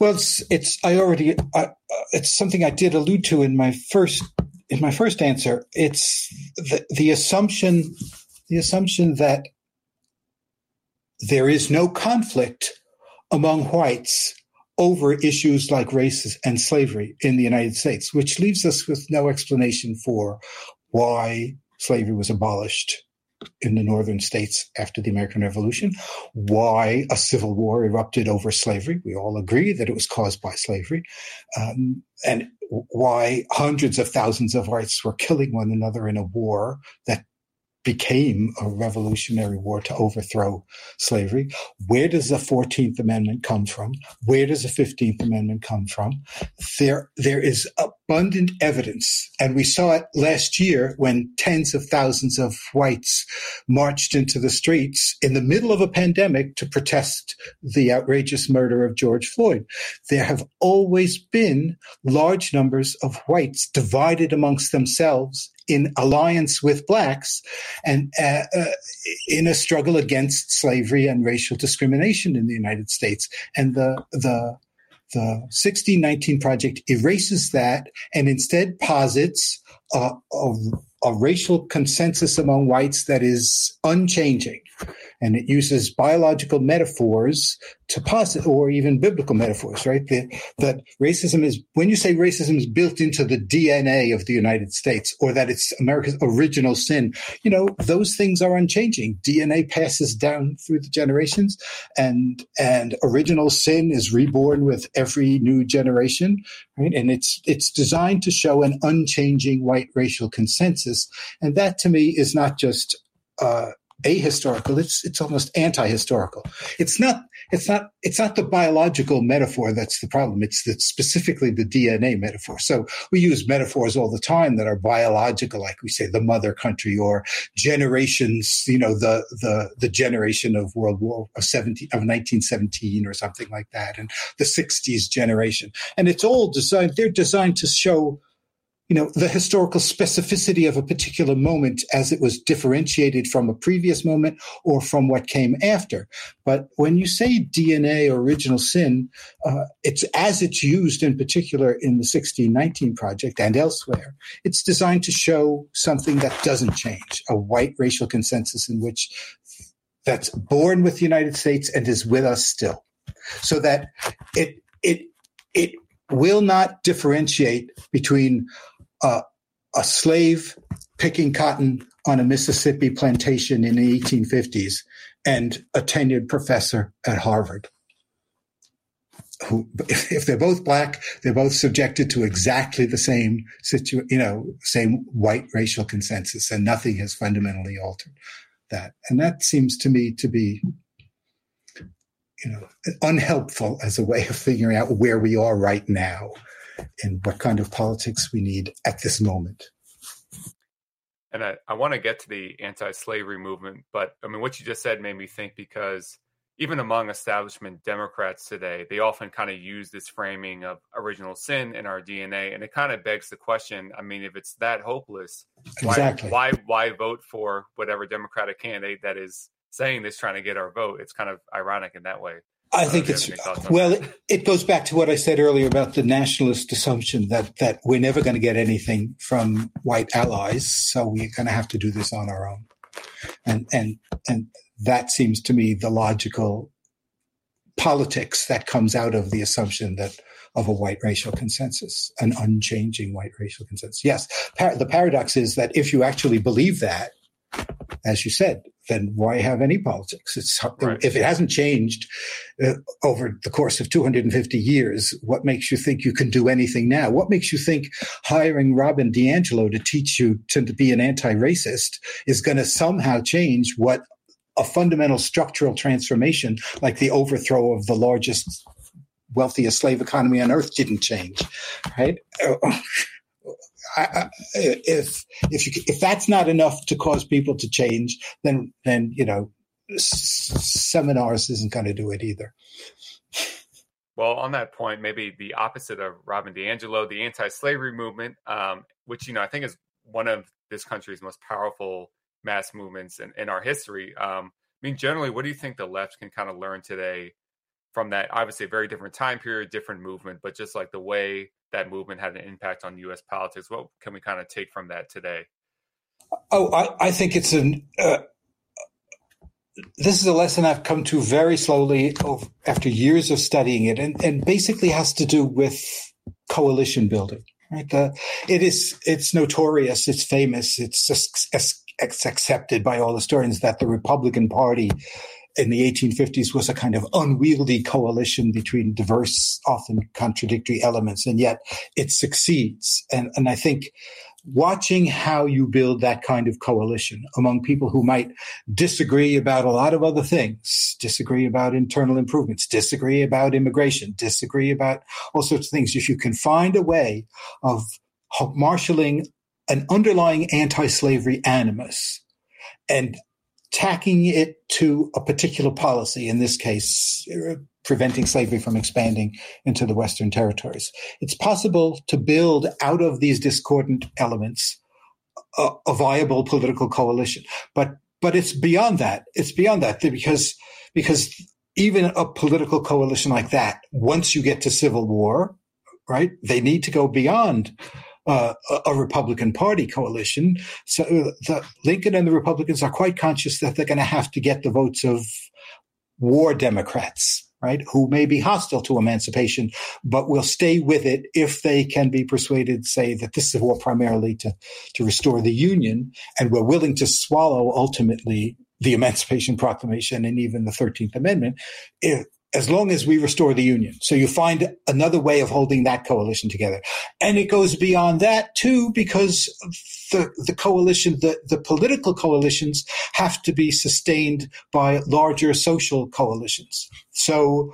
Well, it's, it's I already, uh, it's something I did allude to in my first, in my first answer. It's the, the assumption, the assumption that there is no conflict among whites over issues like race and slavery in the United States, which leaves us with no explanation for why slavery was abolished in the northern states after the American Revolution, why a civil war erupted over slavery. We all agree that it was caused by slavery, um, and why hundreds of thousands of whites were killing one another in a war that became a revolutionary war to overthrow slavery. Where does the 14th Amendment come from? Where does the 15th Amendment come from? There, there is abundant evidence, and we saw it last year when tens of thousands of whites marched into the streets in the middle of a pandemic to protest the outrageous murder of George Floyd. There have always been large numbers of whites divided amongst themselves in alliance with blacks and uh, uh, in a struggle against slavery and racial discrimination in the United States. And the the the 1619 project erases that and instead posits a, a, a racial consensus among whites that is unchanging and it uses biological metaphors to posit, or even biblical metaphors, right? The, that racism is, when you say racism is built into the DNA of the United States, or that it's America's original sin, you know, those things are unchanging. DNA passes down through the generations, and and original sin is reborn with every new generation, right? And it's it's designed to show an unchanging white racial consensus, and that to me is not just uh, ahistorical. It's it's almost anti-historical. It's not it's not it's not the biological metaphor that's the problem. It's the, specifically the DNA metaphor. So we use metaphors all the time that are biological, like we say the mother country or generations. You know the the the generation of World War of seventeen of nineteen seventeen or something like that, and the sixties generation. And it's all designed. They're designed to show you know, the historical specificity of a particular moment as it was differentiated from a previous moment or from what came after. But when you say DNA or original sin, uh, it's as it's used in particular in the 1619 project and elsewhere, it's designed to show something that doesn't change, a white racial consensus in which that's born with the United States and is with us still. So that it, it, it will not differentiate between uh, a slave picking cotton on a Mississippi plantation in the 1850s and a tenured professor at Harvard. Who, if they're both black, they're both subjected to exactly the same situ, you know, same white racial consensus, and nothing has fundamentally altered that. And that seems to me to be, you know, unhelpful as a way of figuring out where we are right now and what kind of politics we need at this moment. And I, I want to get to the anti slavery movement, but I mean, what you just said made me think because even among establishment Democrats today, they often kind of use this framing of original sin in our DNA. And it kind of begs the question I mean, if it's that hopeless, exactly. why, why, why vote for whatever Democratic candidate that is saying this, trying to get our vote? It's kind of ironic in that way. I think it's well. It, it, goes back to what I said earlier about the nationalist assumption that that we're never going to get anything from white allies, so we're going to have to do this on our own, and and and that seems to me the logical politics that comes out of the assumption that of a white racial consensus, an unchanging white racial consensus. Yes, par- the paradox is that if you actually believe that, as you said, then why have any politics? It's right. if it hasn't changed uh, over the course of 250 years. What makes you think you can do anything now? What makes you think hiring Robin DiAngelo to teach you to be an anti-racist is going to somehow change what a fundamental structural transformation, like the overthrow of the largest, wealthiest slave economy on earth, didn't change, right? If if you, if that's not enough to cause people to change, then then you know seminars isn't going to do it either. Well, on that point, maybe the opposite of Robin DiAngelo, the anti-slavery movement, um, which you know I think is one of this country's most powerful mass movements in, in our history. Um, I mean, generally, what do you think the left can kind of learn today from that? Obviously, a very different time period, different movement, but just like the way that movement had an impact on U.S. politics, what can we kind of take from that today? Oh, I, I think it's an. Uh, this is a lesson I've come to very slowly over, after years of studying it, and, and basically has to do with coalition building. Right? The, it is. It's notorious. It's famous. It's, it's accepted by all historians that the Republican Party in the 1850s was a kind of unwieldy coalition between diverse, often contradictory elements, and yet it succeeds. And, and I think watching how you build that kind of coalition among people who might disagree about a lot of other things, disagree about internal improvements, disagree about immigration, disagree about all sorts of things. If you can find a way of marshaling an underlying anti-slavery animus and tacking it to a particular policy, in this case, preventing slavery from expanding into the Western territories. It's possible to build out of these discordant elements a, a viable political coalition. But but it's beyond that. It's beyond that because because even a political coalition like that, once you get to civil war, right, they need to go beyond uh, a Republican Party coalition. So uh, the, Lincoln and the Republicans are quite conscious that they're going to have to get the votes of war Democrats, right, who may be hostile to emancipation, but will stay with it if they can be persuaded, say, that this is a war primarily to, to restore the Union, and we're willing to swallow ultimately the Emancipation Proclamation and even the 13th Amendment, if, as long as we restore the union. So you find another way of holding that coalition together. And it goes beyond that too, because the, the coalition, the, the political coalitions have to be sustained by larger social coalitions. So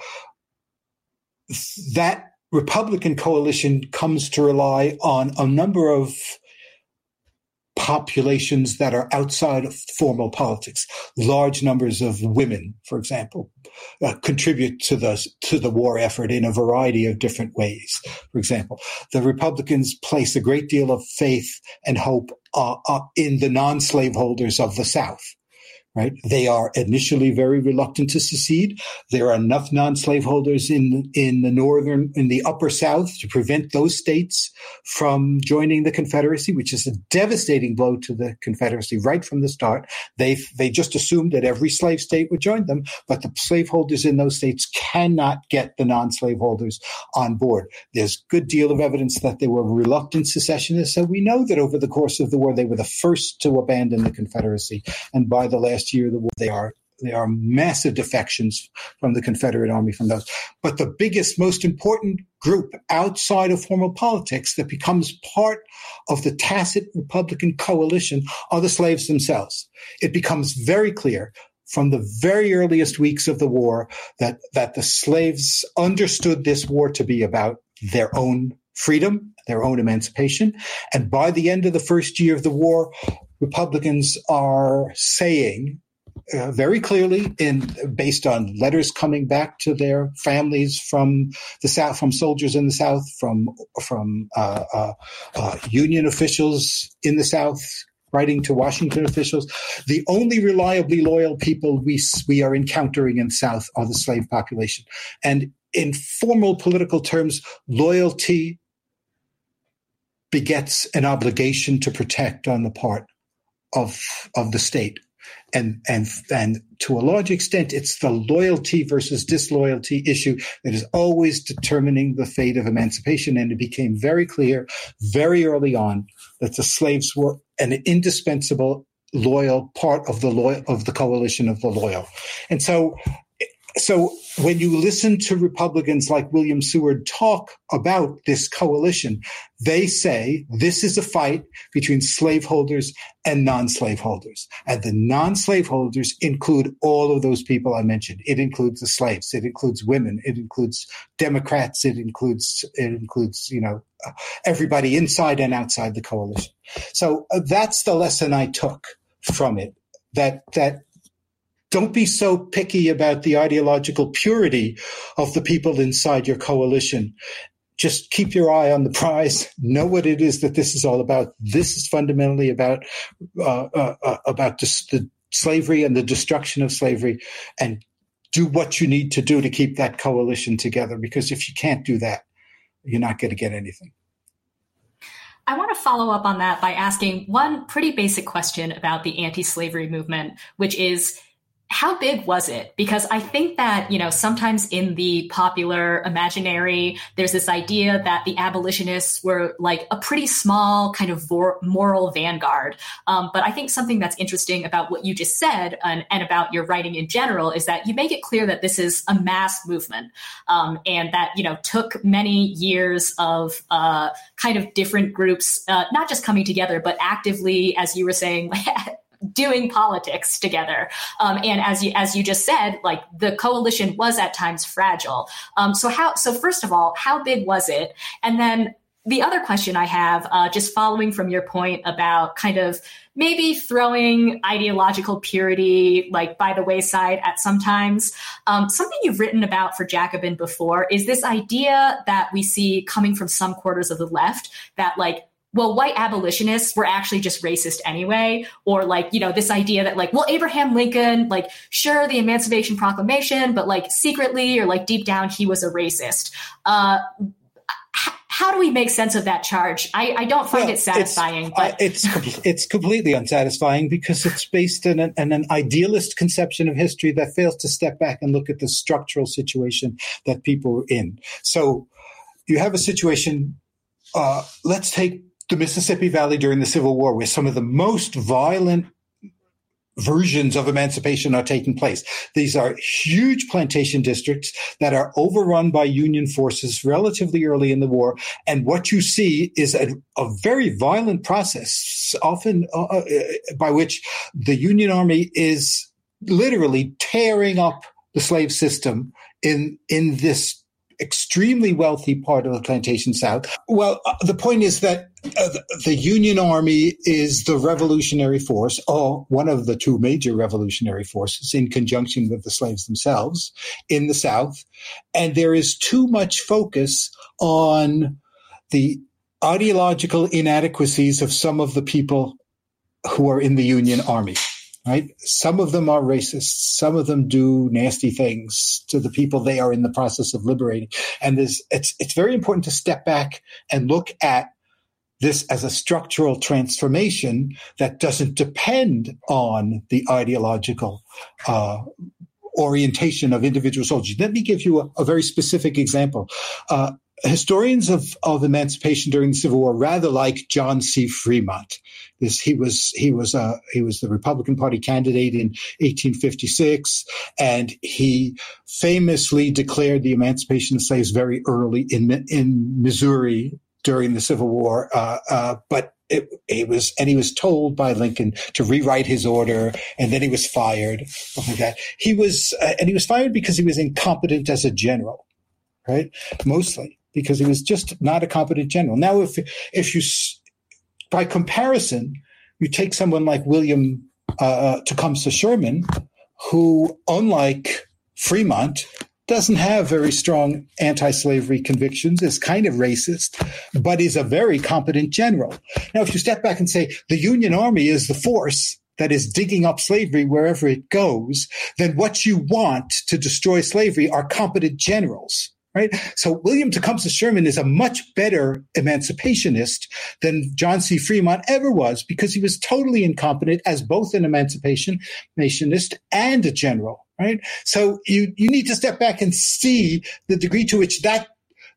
that Republican coalition comes to rely on a number of populations that are outside of formal politics. Large numbers of women, for example, uh, contribute to the to the war effort in a variety of different ways. For example, the Republicans place a great deal of faith and hope uh, uh, in the non-slaveholders of the South right? They are initially very reluctant to secede. There are enough non-slaveholders in in the northern in the upper south to prevent those states from joining the Confederacy, which is a devastating blow to the Confederacy right from the start. They they just assumed that every slave state would join them, but the slaveholders in those states cannot get the non-slaveholders on board. There's a good deal of evidence that they were reluctant secessionists, so we know that over the course of the war they were the first to abandon the Confederacy, and by the last last year the war. They are there are massive defections from the Confederate Army from those. But the biggest, most important group outside of formal politics that becomes part of the tacit Republican coalition are the slaves themselves. It becomes very clear from the very earliest weeks of the war that, that the slaves understood this war to be about their own freedom, their own emancipation. And by the end of the first year of the war, Republicans are saying uh, very clearly in based on letters coming back to their families from the south from soldiers in the south from from uh, uh, uh union officials in the south writing to washington officials the only reliably loyal people we we are encountering in the south are the slave population. And in formal political terms loyalty begets an obligation to protect on the part of of the state. And and and to a large extent it's the loyalty versus disloyalty issue that is always determining the fate of emancipation. And it became very clear very early on that the slaves were an indispensable loyal part of the loyal of the coalition of the loyal. And so so when you listen to Republicans like William Seward talk about this coalition, they say this is a fight between slaveholders and non-slaveholders. And the non-slaveholders include all of those people I mentioned. It includes the slaves. It includes women. It includes Democrats. It includes, it includes, you know, everybody inside and outside the coalition. So uh, that's the lesson I took from it. That, that don't be so picky about the ideological purity of the people inside your coalition. Just keep your eye on the prize. Know what it is that this is all about. This is fundamentally about uh, uh, uh about the slavery and the destruction of slavery, and do what you need to do to keep that coalition together. Because if you can't do that, you're not going to get anything. I want to follow up on that by asking one pretty basic question about the anti slavery movement, which is how big was it? Because I think that, you know, sometimes in the popular imaginary, there's this idea that the abolitionists were like a pretty small kind of moral vanguard. Um, but I think something that's interesting about what you just said and, and, about your writing in general is that you make it clear that this is a mass movement um, and that, you know, took many years of uh, kind of different groups, uh, not just coming together, but actively, as you were saying, doing politics together. Um, and as you as you just said, like the coalition was at times fragile. Um, so how so first of all, how big was it? And then the other question I have, uh, just following from your point about kind of maybe throwing ideological purity like by the wayside at sometimes. Um, something you've written about for Jacobin before is this idea that we see coming from some quarters of the left that like well, white abolitionists were actually just racist anyway, or like, you know, this idea that like, well, Abraham Lincoln, like, sure, the Emancipation Proclamation, but like secretly or like deep down, he was a racist. Uh, how do we make sense of that charge? I, I don't find well, it satisfying. It's, but uh, it's it's completely unsatisfying because it's based in an, in an, idealist conception of history that fails to step back and look at the structural situation that people are in. So you have a situation. Uh, let's take the Mississippi Valley during the Civil War, where some of the most violent versions of emancipation are taking place. These are huge plantation districts that are overrun by Union forces relatively early in the war. And what you see is a, a very violent process, often uh, uh by which the Union Army is literally tearing up the slave system in, in this extremely wealthy part of the plantation South. Well, uh, the point is that uh, the Union Army is the revolutionary force, or one of the two major revolutionary forces, in conjunction with the slaves themselves in the South. And there is too much focus on the ideological inadequacies of some of the people who are in the Union Army right? Some of them are racist. Some of them do nasty things to the people they are in the process of liberating. And there's, it's, it's very important to step back and look at this as a structural transformation that doesn't depend on the ideological uh, orientation of individual soldiers. Let me give you a, a very specific example. Uh, historians of, of emancipation during the Civil War rather like John C. Fremont. This he was he was uh, he was the Republican Party candidate in 1856, and he famously declared the emancipation of slaves very early in in Missouri during the Civil War. Uh, uh, but it, he was, and he was told by Lincoln to rewrite his order, and then he was fired. Like that. He was, uh, and he was fired because he was incompetent as a general, right? Mostly because he was just not a competent general. Now, if if you, by comparison, you take someone like William uh, uh, Tecumseh Sherman, who, unlike Fremont, doesn't have very strong anti-slavery convictions, is kind of racist, but is a very competent general. Now, if you step back and say the Union Army is the force that is digging up slavery wherever it goes, then what you want to destroy slavery are competent generals right? So William Tecumseh Sherman is a much better emancipationist than John C. Fremont ever was because he was totally incompetent as both an emancipationist and a general, right? So you, you need to step back and see the degree to which that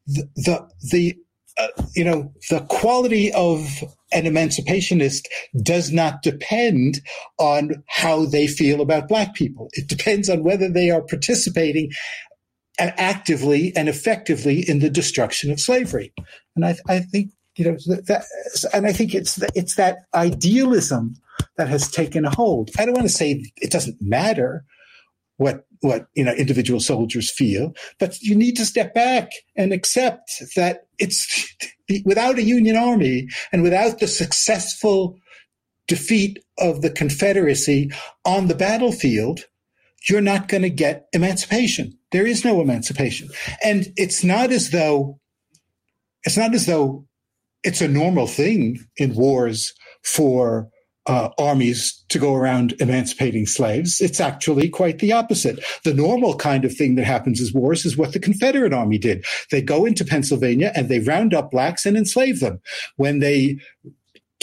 the, the, the uh, you know, the quality of an emancipationist does not depend on how they feel about black people. It depends on whether they are participating actively and effectively in the destruction of slavery. And I, I think, you know, that, and I think it's, it's that idealism that has taken a hold. I don't want to say it doesn't matter what, what, you know, individual soldiers feel, but you need to step back and accept that it's without a Union army and without the successful defeat of the Confederacy on the battlefield, you're not going to get emancipation. There is no emancipation. And it's not as though it's not as though it's a normal thing in wars for uh, armies to go around emancipating slaves. It's actually quite the opposite. The normal kind of thing that happens as wars is what the Confederate Army did. They go into Pennsylvania and they round up blacks and enslave them. When they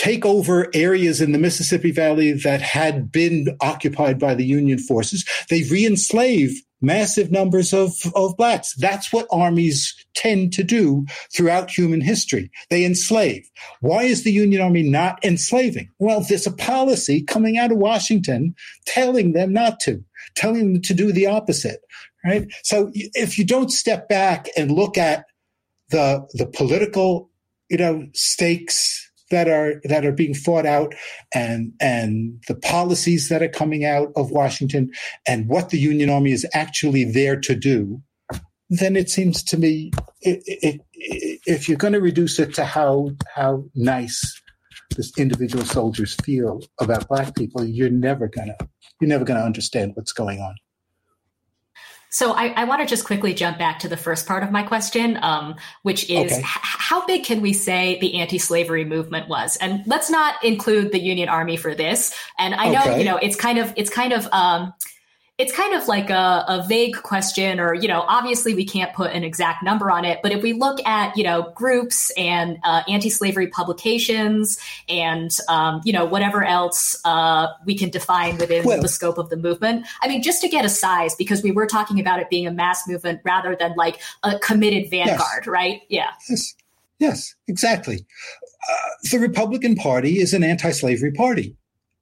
take over areas in the Mississippi Valley that had been occupied by the Union forces, they re-enslave massive numbers of, of blacks. That's what armies tend to do throughout human history. They enslave. Why is the Union Army not enslaving? Well, there's a policy coming out of Washington telling them not to, telling them to do the opposite, right? So if you don't step back and look at the, the political, you know, stakes that are that are being fought out and and the policies that are coming out of Washington and what the Union Army is actually there to do, then it seems to me it, it, it, if you're going to reduce it to how how nice this individual soldiers feel about black people, you're never gonna you're never gonna understand what's going on. So I, I want to just quickly jump back to the first part of my question, um, which is okay. h- how big can we say the anti-slavery movement was? And let's not include the Union Army for this. And I know, okay. you know, it's kind of it's kind of um, it's kind of like a, a, vague question or you know obviously we can't put an exact number on it but if we look at you know groups and uh, anti-slavery publications and um, you know whatever else uh, we can define within well, the scope of the movement. I mean just to get a size because we were talking about it being a mass movement rather than like a committed vanguard yes. right? Yeah. Yes. Yes exactly. Uh, the republican party is an anti-slavery party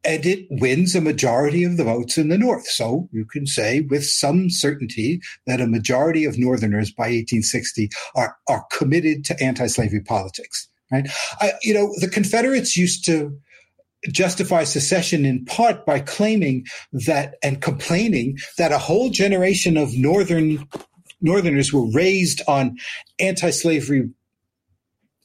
and it wins a majority of the votes in the North. So you can say with some certainty that a majority of Northerners by 1860 are, are committed to anti-slavery politics. Right? I, you know, the Confederates used to justify secession in part by claiming that and complaining that a whole generation of Northern Northerners were raised on anti-slavery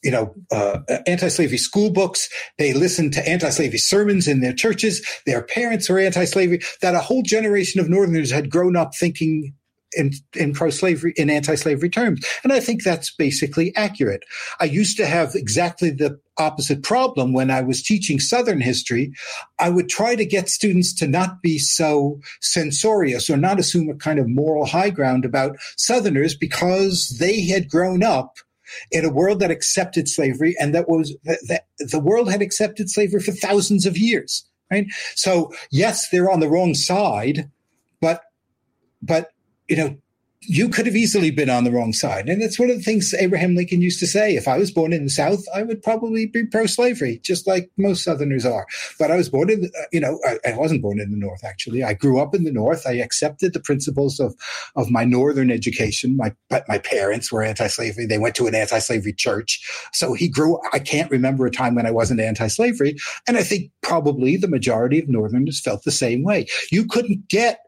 you know, uh, anti-slavery school books. They listened to anti-slavery sermons in their churches. Their parents were anti-slavery. That a whole generation of Northerners had grown up thinking in, in pro-slavery, in anti-slavery terms. And I think that's basically accurate. I used to have exactly the opposite problem when I was teaching Southern history. I would try to get students to not be so censorious or not assume a kind of moral high ground about Southerners because they had grown up in a world that accepted slavery and that was that, the world had accepted slavery for thousands of years right? So yes they're on the wrong side but but you know you could have easily been on the wrong side. And that's one of the things Abraham Lincoln used to say. If I was born in the South, I would probably be pro slavery, just like most Southerners are. But I was born in, the, uh, you know, I, I, wasn't born in the North, actually. I grew up in the North. I accepted the principles of, of my Northern education. My, but my parents were anti slavery. They went to an anti slavery church. So he grew, I can't remember a time when I wasn't anti slavery. And I think probably the majority of Northerners felt the same way. You couldn't get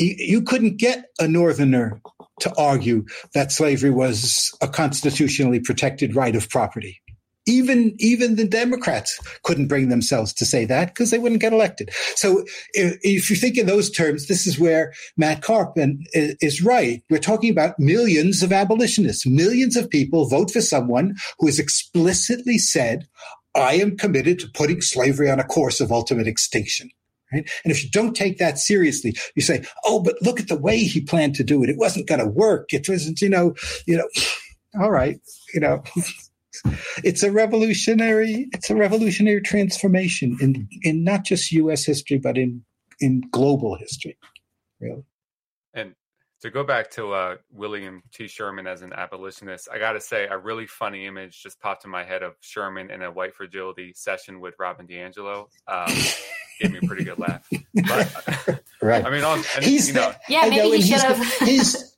you couldn't get a northerner to argue that slavery was a constitutionally protected right of property. Even even the Democrats couldn't bring themselves to say that because they wouldn't get elected. So if, if, you think in those terms, this is where Matt Karp is right. We're talking about millions of abolitionists. Millions of people vote for someone who has explicitly said, "I am committed to putting slavery on a course of ultimate extinction." Right? And if you don't take that seriously, you say, "Oh, but look at the way he planned to do it. It wasn't going to work. It wasn't, you know, you know." All right, you know, it's a revolutionary. It's a revolutionary transformation in in not just U.S. history, but in in global history, really. And to go back to uh, William T. Sherman as an abolitionist, I got to say a really funny image just popped in my head of Sherman in a white fragility session with Robin DiAngelo. Um, gave me a pretty good laugh. But, right. I mean, and, he's you know, yeah, maybe know, he should have. He's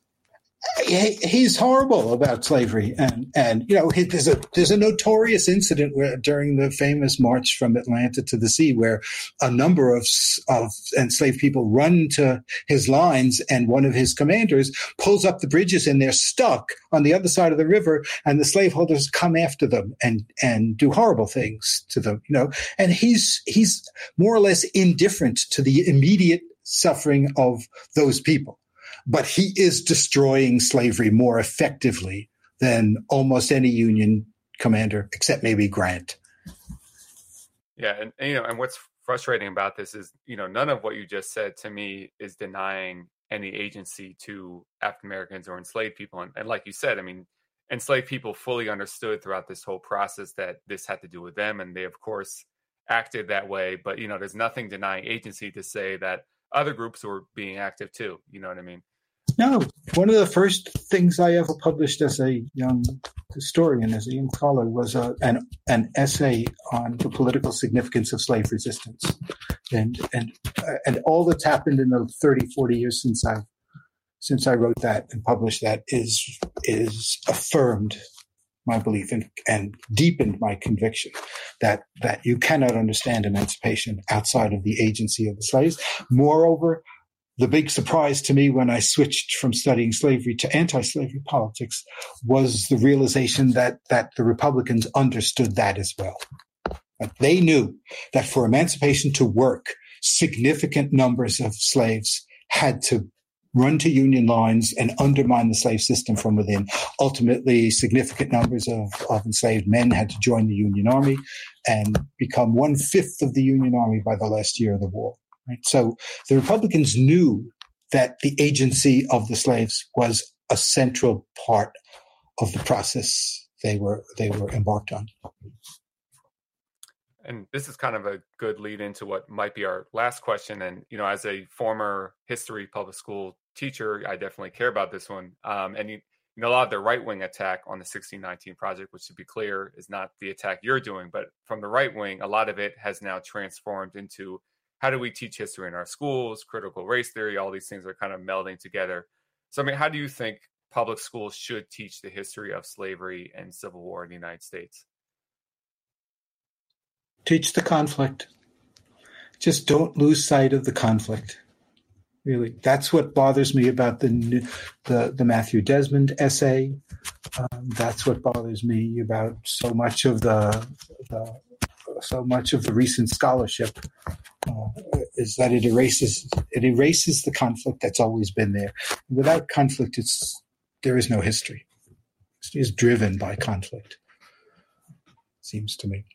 he's horrible about slavery, and and you know there's a there's a notorious incident where during the famous march from Atlanta to the sea where a number of of enslaved people run to his lines, and one of his commanders pulls up the bridges, and they're stuck on the other side of the river, and the slaveholders come after them and and do horrible things to them, you know, and he's he's more or less indifferent to the immediate suffering of those people. But he is destroying slavery more effectively than almost any Union commander, except maybe Grant. Yeah, and, and, you know, and what's frustrating about this is, you know, none of what you just said to me is denying any agency to African Americans or enslaved people. And, and like you said, I mean, enslaved people fully understood throughout this whole process that this had to do with them, and they, of course, acted that way. But you know, there's nothing denying agency to say that other groups were being active too. You know what I mean? No, one of the first things I ever published as a young historian, as a young scholar, was a, an an essay on the political significance of slave resistance, and and uh, and all that's happened in the 30, 40 years since I since I wrote that and published that is is affirmed my belief and, and deepened my conviction that that you cannot understand emancipation outside of the agency of the slaves. Moreover, the big surprise to me when I switched from studying slavery to anti-slavery politics was the realization that that the Republicans understood that as well. That they knew that for emancipation to work, significant numbers of slaves had to run to union lines and undermine the slave system from within. Ultimately, significant numbers of, of enslaved men had to join the Union Army and become one fifth of the Union Army by the last year of the war. Right? So the Republicans knew that the agency of the slaves was a central part of the process they were they were embarked on. And this is kind of a good lead into what might be our last question. And you know, as a former history public school teacher, I definitely care about this one. Um, and you, you know, a lot of the right wing attack on the 1619 project, which to be clear is not the attack you're doing, but from the right wing, a lot of it has now transformed into how do we teach history in our schools, critical race theory, all these things are kind of melding together. So, I mean, how do you think public schools should teach the history of slavery and civil war in the United States? Teach the conflict. Just don't lose sight of the conflict. Really, that's what bothers me about the the, the Matthew Desmond essay. Um, that's what bothers me about so much of the, the so much of the recent scholarship uh, is that it erases it erases the conflict that's always been there. Without conflict, it's there is no history. It is driven by conflict. Seems to me.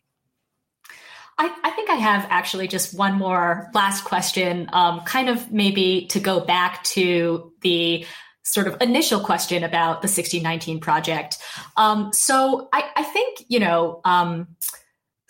I, I, think I have actually just one more last question, um, kind of maybe to go back to the sort of initial question about the 1619 project. Um, so I, I, think, you know, um,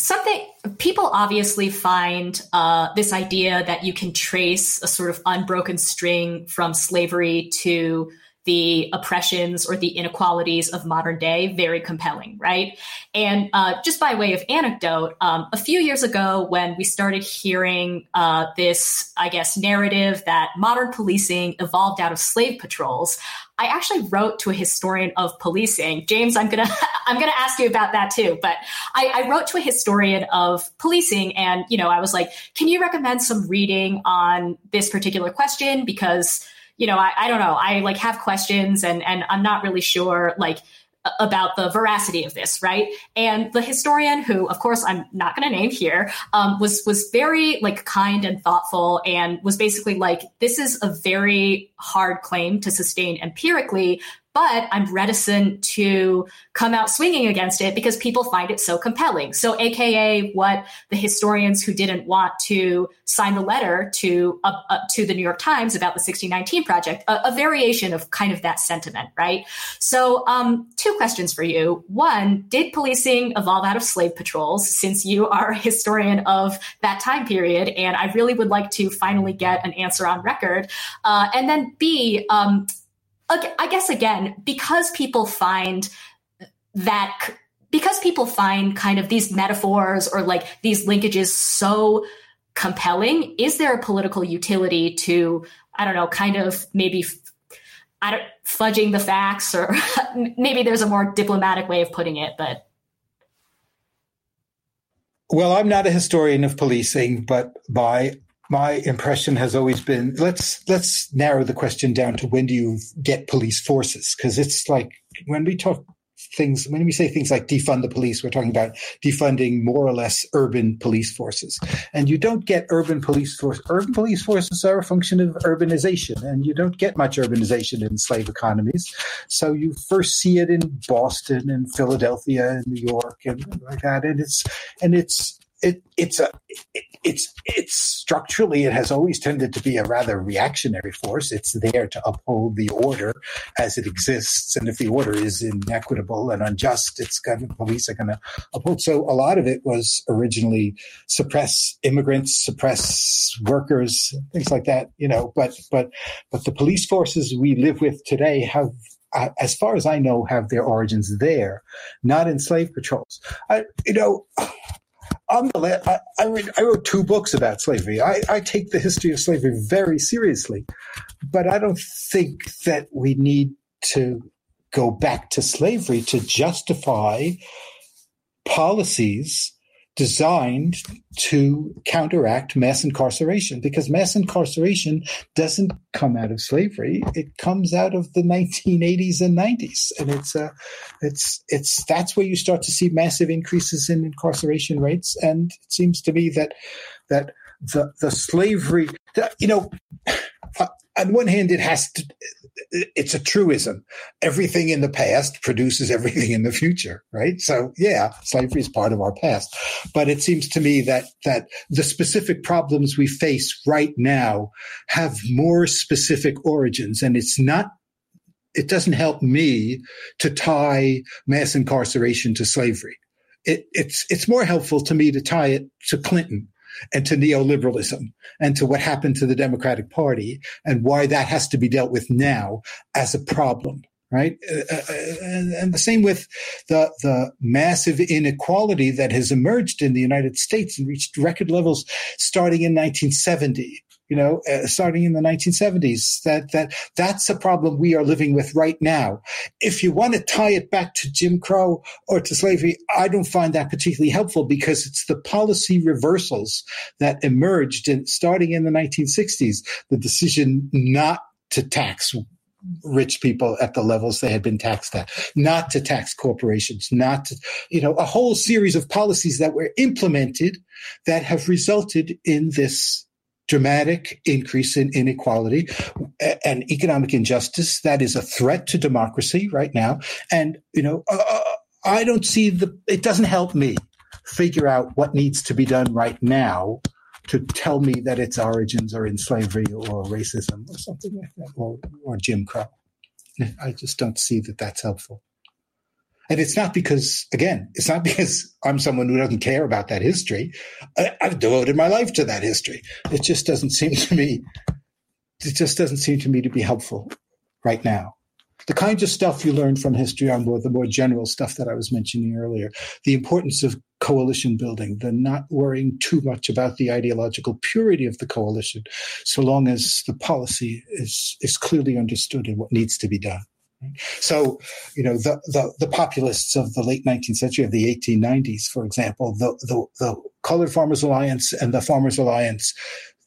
something people obviously find uh, this idea that you can trace a sort of unbroken string from slavery to the oppressions or the inequalities of modern day very compelling, right? And uh, just by way of anecdote, um, a few years ago, when we started hearing uh, this, I guess, narrative that modern policing evolved out of slave patrols, I actually wrote to a historian of policing. James, I'm gonna I'm gonna ask you about that too. But I, I, wrote to a historian of policing, and you know, I was like, "Can you recommend some reading on this particular question?" Because you know, I, I don't know. I like have questions and and I'm not really sure like about the veracity of this, right? And the historian, who of course I'm not going to name here, um, was was very like kind and thoughtful, and was basically like, this is a very hard claim to sustain empirically, but I'm reticent to come out swinging against it because people find it so compelling. So, AKA what the historians who didn't want to sign the letter to uh, uh, to the New York Times about the 1619 project, a, a, variation of kind of that sentiment, right? So, um, two questions for you. One, did policing evolve out of slave patrols? Since you are a historian of that time period, and I really would like to finally get an answer on record. Uh, and then B, um, I guess again, because people find that because people find kind of these metaphors or like these linkages so compelling, is there a political utility to, I don't know, kind of maybe I don't, fudging the facts or maybe there's a more diplomatic way of putting it, but. Well, I'm not a historian of policing, but by my impression has always been let's let's narrow the question down to when do you get police forces because it's like when we talk things, when we say things like defund the police, we're talking about defunding more or less urban police forces. And you don't get urban police force. Urban police forces are a function of urbanization, and you don't get much urbanization in slave economies. So you first see it in Boston and Philadelphia and New York and like that. And it's, and it's, it, it's a it, it's it's structurally it has always tended to be a rather reactionary force. It's there to uphold the order as it exists, and if the order is inequitable and unjust, it's going police are going to uphold. So a lot of it was originally suppress immigrants, suppress workers, things like that. You know, but but but the police forces we live with today have uh, as far as I know, have their origins there, not in slave patrols. I, you know, I'm the I, I, read, I wrote two books about slavery. I, I take the history of slavery very seriously, but I don't think that we need to go back to slavery to justify policies designed to counteract mass incarceration because mass incarceration doesn't come out of slavery. It comes out of the 1980s and 90s and it's uh, it's it's that's where you start to see massive increases in incarceration rates. And it seems to me that that the the slavery you know on one hand it has to it's a truism. Everything in the past produces everything in the future, right? So yeah, slavery is part of our past. But it seems to me that, that the specific problems we face right now have more specific origins and it's not it doesn't help me to tie mass incarceration to slavery. It, it's it's more helpful to me to tie it to Clinton and to neoliberalism and to what happened to the Democratic Party and why that has to be dealt with now as a problem right? Uh, uh, uh, and, and, the same with the the massive inequality that has emerged in the United States and reached record levels starting in 1970 you know, uh, starting in the 1970s. That that that's a problem we are living with right now. If you want to tie it back to Jim Crow or to slavery, I don't find that particularly helpful because it's the policy reversals that emerged in starting in the 1960s. The decision not to tax rich people at the levels they had been taxed at, not to tax corporations, not to, you know, a whole series of policies that were implemented that have resulted in this dramatic increase in inequality and economic injustice that is a threat to democracy right now. And you know uh, uh, i don't see the it doesn't help me figure out what needs to be done right now to tell me that its origins are in slavery or racism or something like that or, or jim crow. I just don't see that that's helpful and it's not because, again, it's not because I'm someone who doesn't care about that history. I, have devoted my life to that history. It just doesn't seem to me, it just doesn't seem to me to be helpful right now. The kinds of stuff you learn from history on more the more general stuff that I was mentioning earlier. The importance of coalition building, the not worrying too much about the ideological purity of the coalition, so long as the policy is, is clearly understood and what needs to be done. So, you know, the, the, the, populists of the late 19th century, of the 1890s, for example, the, the, the Colored Farmers Alliance and the Farmers Alliance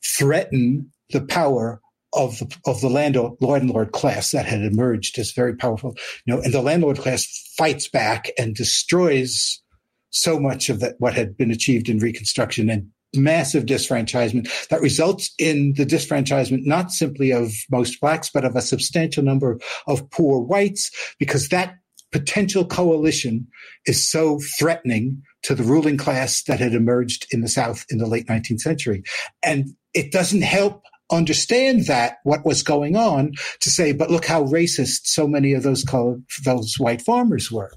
threaten the power of the, of the landlord, landlord class that had emerged as very powerful, you know, and the landlord class fights back and destroys so much of that, what had been achieved in Reconstruction and massive disfranchisement that results in the disfranchisement not simply of most blacks, but of a substantial number of poor whites, because that potential coalition is so threatening to the ruling class that had emerged in the South in the late 19th century. And it doesn't help understand that what was going on to say, but look how racist so many of those colored, those white farmers were.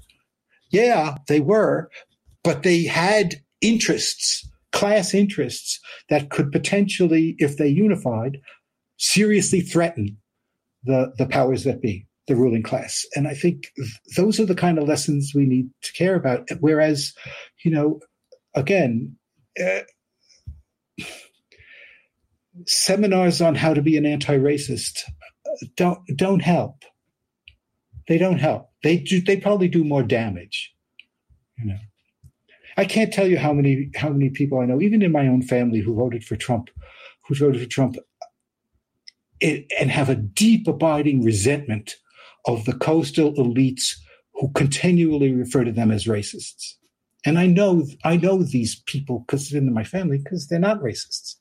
Yeah, they were, but they had interests class interests that could potentially, if they unified, seriously threaten the, the powers that be, the ruling class. And I think those are the kind of lessons we need to care about. Whereas, you know, again, uh, seminars on how to be an anti-racist don't don't help. They don't help. They do. They probably do more damage. You know. I can't tell you how many how many people I know, even in my own family, who voted for Trump, who voted for Trump, and have a deep, abiding resentment of the coastal elites who continually refer to them as racists. And I know, I know these people because in my family because they're not racists,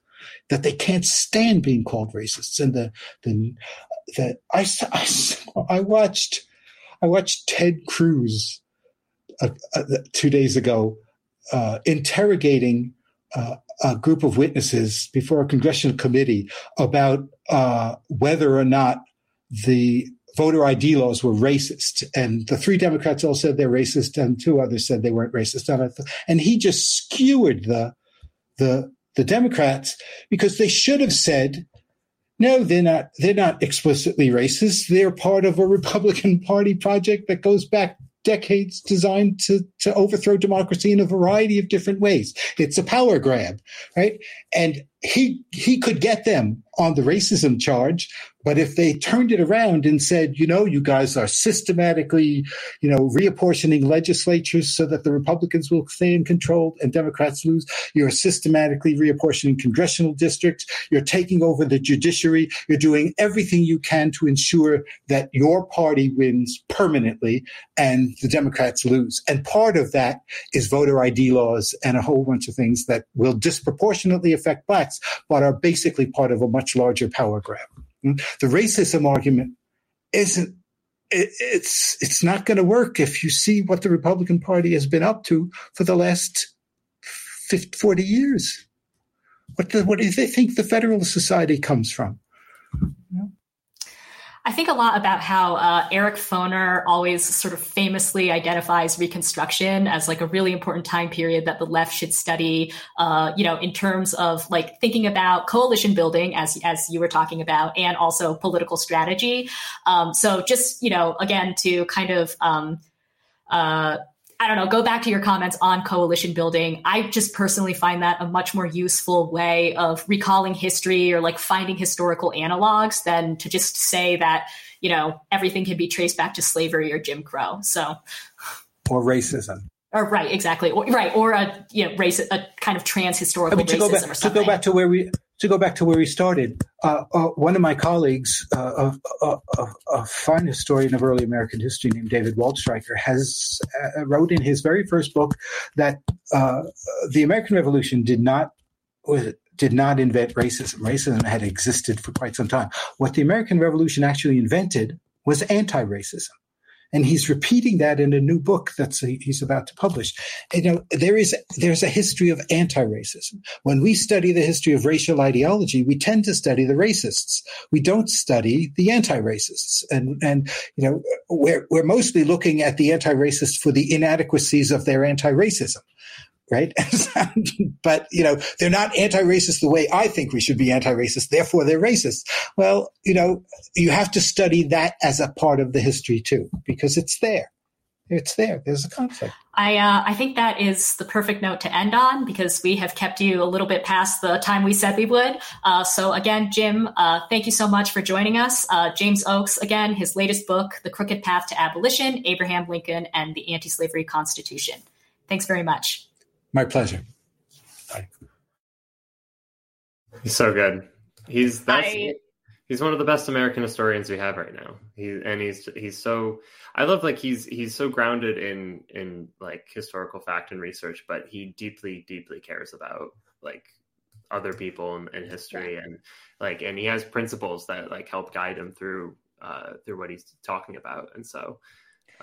that they can't stand being called racists. And the, the, the I, I, I watched, I watched Ted Cruz uh, uh, two days ago uh, interrogating uh, a group of witnesses before a congressional committee about uh, whether or not the voter ID laws were racist. And the three Democrats all said they're racist, and two others said they weren't racist. And he just skewered the the the Democrats because they should have said, no, they're not. They're not explicitly racist. They're part of a Republican Party project that goes back decades designed to, to overthrow democracy in a variety of different ways. It's a power grab, right? And he he could get them on the racism charge, but if they turned it around and said, you know, you guys are systematically, you know, reapportioning legislatures so that the Republicans will stay in control and Democrats lose, you're systematically reapportioning congressional districts, you're taking over the judiciary, you're doing everything you can to ensure that your party wins permanently and the Democrats lose. And part of that is voter ID laws and a whole bunch of things that will disproportionately affect blacks, but are basically part of a much larger power grab. Hmm? The racism argument isn't it's it's not going to work if you see what the Republican Party has been up to for the last 50, 40 years. What, the, what do they think the Federalist Society comes from? I think a lot about how uh, Eric Foner always sort of famously identifies Reconstruction as like a really important time period that the left should study. Uh, you know, in terms of like thinking about coalition building, as as you were talking about, and also political strategy. Um, so just you know, again, to kind of um, uh, I don't know, go back to your comments on coalition building. I just personally find that a much more useful way of recalling history or like finding historical analogs than to just say that, you know, everything can be traced back to slavery or Jim Crow. So, or racism. Or right, exactly, or, right, or a you know race, a kind of trans historical I mean, to racism go back, or something. To go back to where we to go back to where we started, uh, uh, one of my colleagues, uh, a, a, a, fine historian of early American history named David Waldstreicher, has uh, wrote in his very first book that uh, the American Revolution did not did not invent racism. Racism had existed for quite some time. What the American Revolution actually invented was anti-racism and he's repeating that in a new book that's a, he's about to publish. You know, there is there's a history of anti-racism. When we study the history of racial ideology, we tend to study the racists. We don't study the anti-racists, and and you know, we're we're mostly looking at the anti-racists for the inadequacies of their anti-racism right? but you know, they're not anti-racist the way I think we should be anti-racist. Therefore, they're racist. Well, you know, you have to study that as a part of the history too, because it's there. It's there. There's a conflict. I uh, I think that is the perfect note to end on because we have kept you a little bit past the time we said we would. Uh, so again, Jim, uh, thank you so much for joining us. Uh, James Oakes, again, his latest book, "The Crooked Path to Abolition: Abraham Lincoln and the Anti-Slavery Constitution." Thanks very much. My pleasure. Bye. He's so good. He's that's I, he's one of the best American historians we have right now. He and he's he's so I love like he's he's so grounded in in like historical fact and research, but he deeply deeply cares about like other people in, in history yeah. and like and he has principles that like help guide him through uh through what he's talking about and so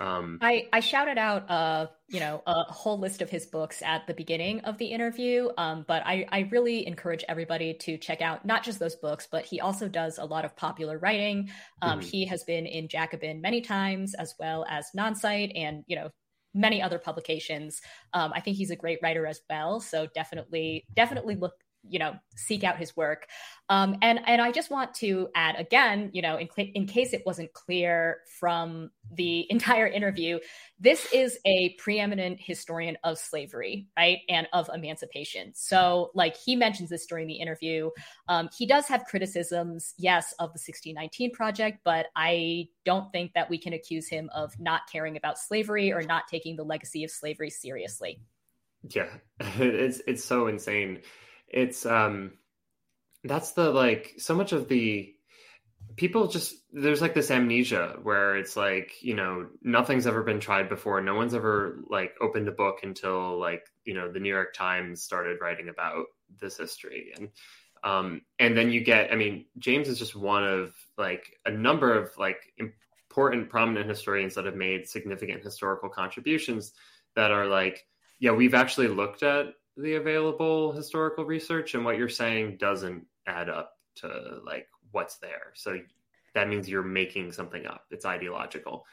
um, I, I shouted out, uh, you know, a whole list of his books at the beginning of the interview, um, but I, I really encourage everybody to check out not just those books, but he also does a lot of popular writing. Um, mm-hmm. He has been in Jacobin many times, as well as Nonsite, and you know, many other publications. Um, I think he's a great writer as well, so definitely, definitely look you know seek out his work. Um, and and i just want to add again you know in, in case it wasn't clear from the entire interview this is a preeminent historian of slavery right and of emancipation. So like he mentions this during the interview. Um, he does have criticisms yes of the 1619 project but i don't think that we can accuse him of not caring about slavery or not taking the legacy of slavery seriously. Yeah. It's it's so insane it's um that's the like so much of the people just there's like this amnesia where it's like you know nothing's ever been tried before. No one's ever like opened a book until like you know the new york times started writing about this history. And um and then you get i mean james is just one of like a number of like important prominent historians that have made significant historical contributions that are like yeah we've actually looked at the available historical research and what you're saying doesn't add up to like what's there. So that means you're making something up. It's ideological.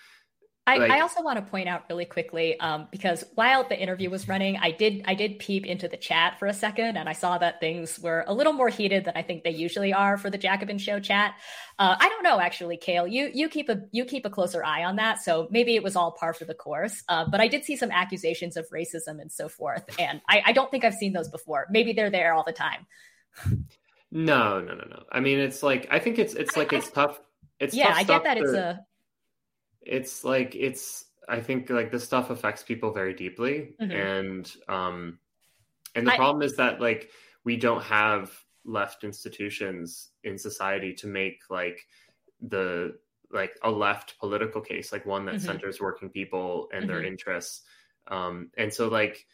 I, like, I also want to point out really quickly um, because while the interview was running, I did I did peep into the chat for a second, and I saw that things were a little more heated than I think they usually are for the Jacobin Show chat. Uh, I don't know actually, Cale. You you keep a you keep a closer eye on that, so maybe it was all par for the course. Uh, but I did see some accusations of racism and so forth, and I, I don't think I've seen those before. Maybe they're there all the time. No, no, no, no. I mean, it's like I think it's it's like it's tough. It's yeah, I get that to, it's a. It's like it's. I think like this stuff affects people very deeply, mm-hmm. and um, and the I, problem is that like we don't have left institutions in society to make like the like a left political case, like one that mm-hmm. centers working people and mm-hmm. their interests. Um, and so like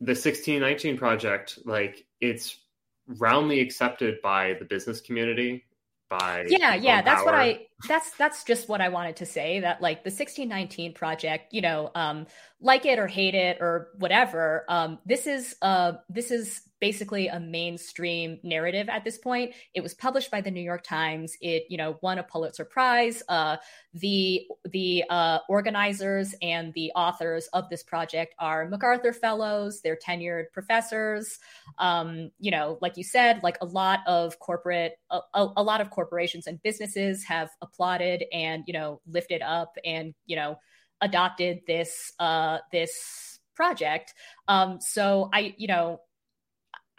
the 1619 project, like it's roundly accepted by the business community by yeah yeah that's what i that's that's just what i wanted to say that like the 1619 project you know um like it or hate it or whatever um this is uh this is basically a mainstream narrative at this point. It was published by the New York Times. It, you know, won a Pulitzer Prize. Uh, the the uh, organizers and the authors of this project are MacArthur Fellows. They're tenured professors. Um, you know, like you said, like a lot of corporate, a, a lot of corporations and businesses have applauded and you know lifted up and you know adopted this uh, this project. Um, so I, you know,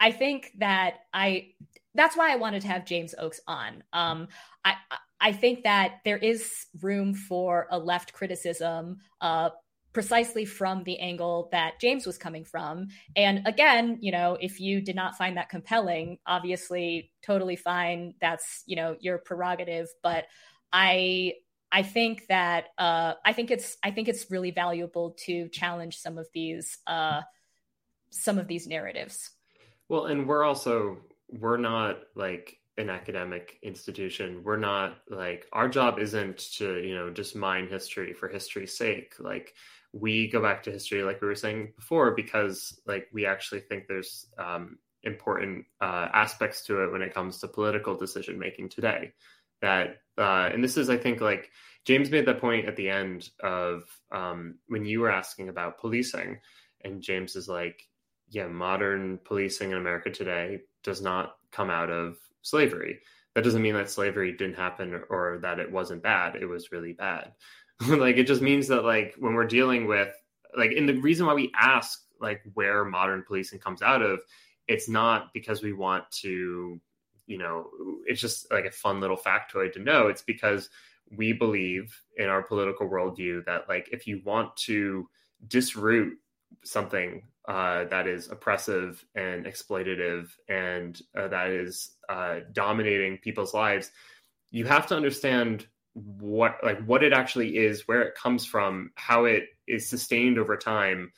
I think that I that's why I wanted to have James Oakes on. Um, I I think that there is room for a left criticism, uh, precisely from the angle that James was coming from. And again, you know, if you did not find that compelling, obviously, totally fine. That's you know your prerogative. But I I think that uh, I think it's I think it's really valuable to challenge some of these uh, some of these narratives. Well, and we're also we're not like an academic institution. We're not like our job isn't to, you know, just mine history for history's sake. Like we go back to history like we were saying before because like we actually think there's um, important uh, aspects to it when it comes to political decision making today that uh, and this is i think like james made that point at the end of um, when you were asking about policing and james is like yeah, modern policing in America today does not come out of slavery. That doesn't mean that slavery didn't happen or, that it wasn't bad. It was really bad. like it just means that like when we're dealing with like and the reason why we ask like where modern policing comes out of, it's not because we want to, you know, it's just like a fun little factoid to know. It's because we believe in our political worldview that like if you want to disroot something uh, that is oppressive and exploitative and uh, that is uh, dominating people's lives, you have to understand what like what it actually is, where it comes from, how it is sustained over time,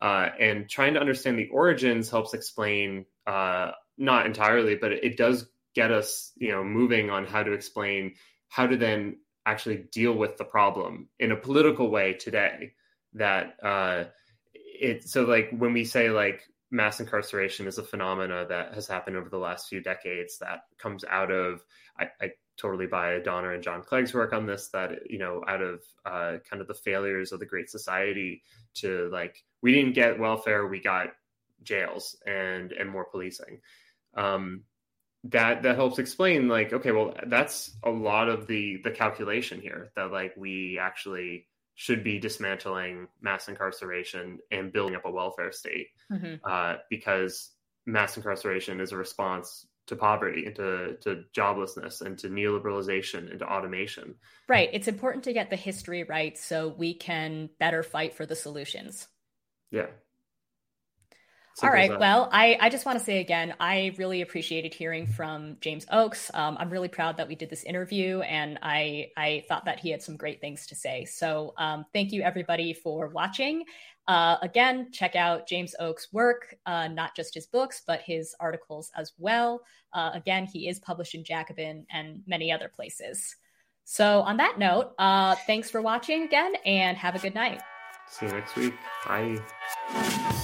uh, and trying to understand the origins helps explain uh, not entirely, but it does get us you know moving on how to explain how to then actually deal with the problem in a political way today that uh, it so like when we say like mass incarceration is a phenomena that has happened over the last few decades that comes out of I, I totally buy Adaner and John Clegg's work on this that you know out of uh, kind of the failures of the Great Society to like we didn't get welfare we got jails and and more policing. Um, that that helps explain like okay well that's a lot of the the calculation here that like we actually should be dismantling mass incarceration and building up a welfare state mm-hmm. uh, because mass incarceration is a response to poverty and to, to joblessness and to neoliberalization and to automation. Right. It's important to get the history right so we can better fight for the solutions. Yeah. All right. Well, I, I just want to say again, I really appreciated hearing from James Oakes. Um, I'm really proud that we did this interview, and I I thought that he had some great things to say. So um, thank you everybody for watching. Uh, again, check out James Oakes' work, uh, not just his books, but his articles as well. Uh, again, he is published in Jacobin and many other places. So on that note, uh, thanks for watching again, and have a good night. See you next week. Bye.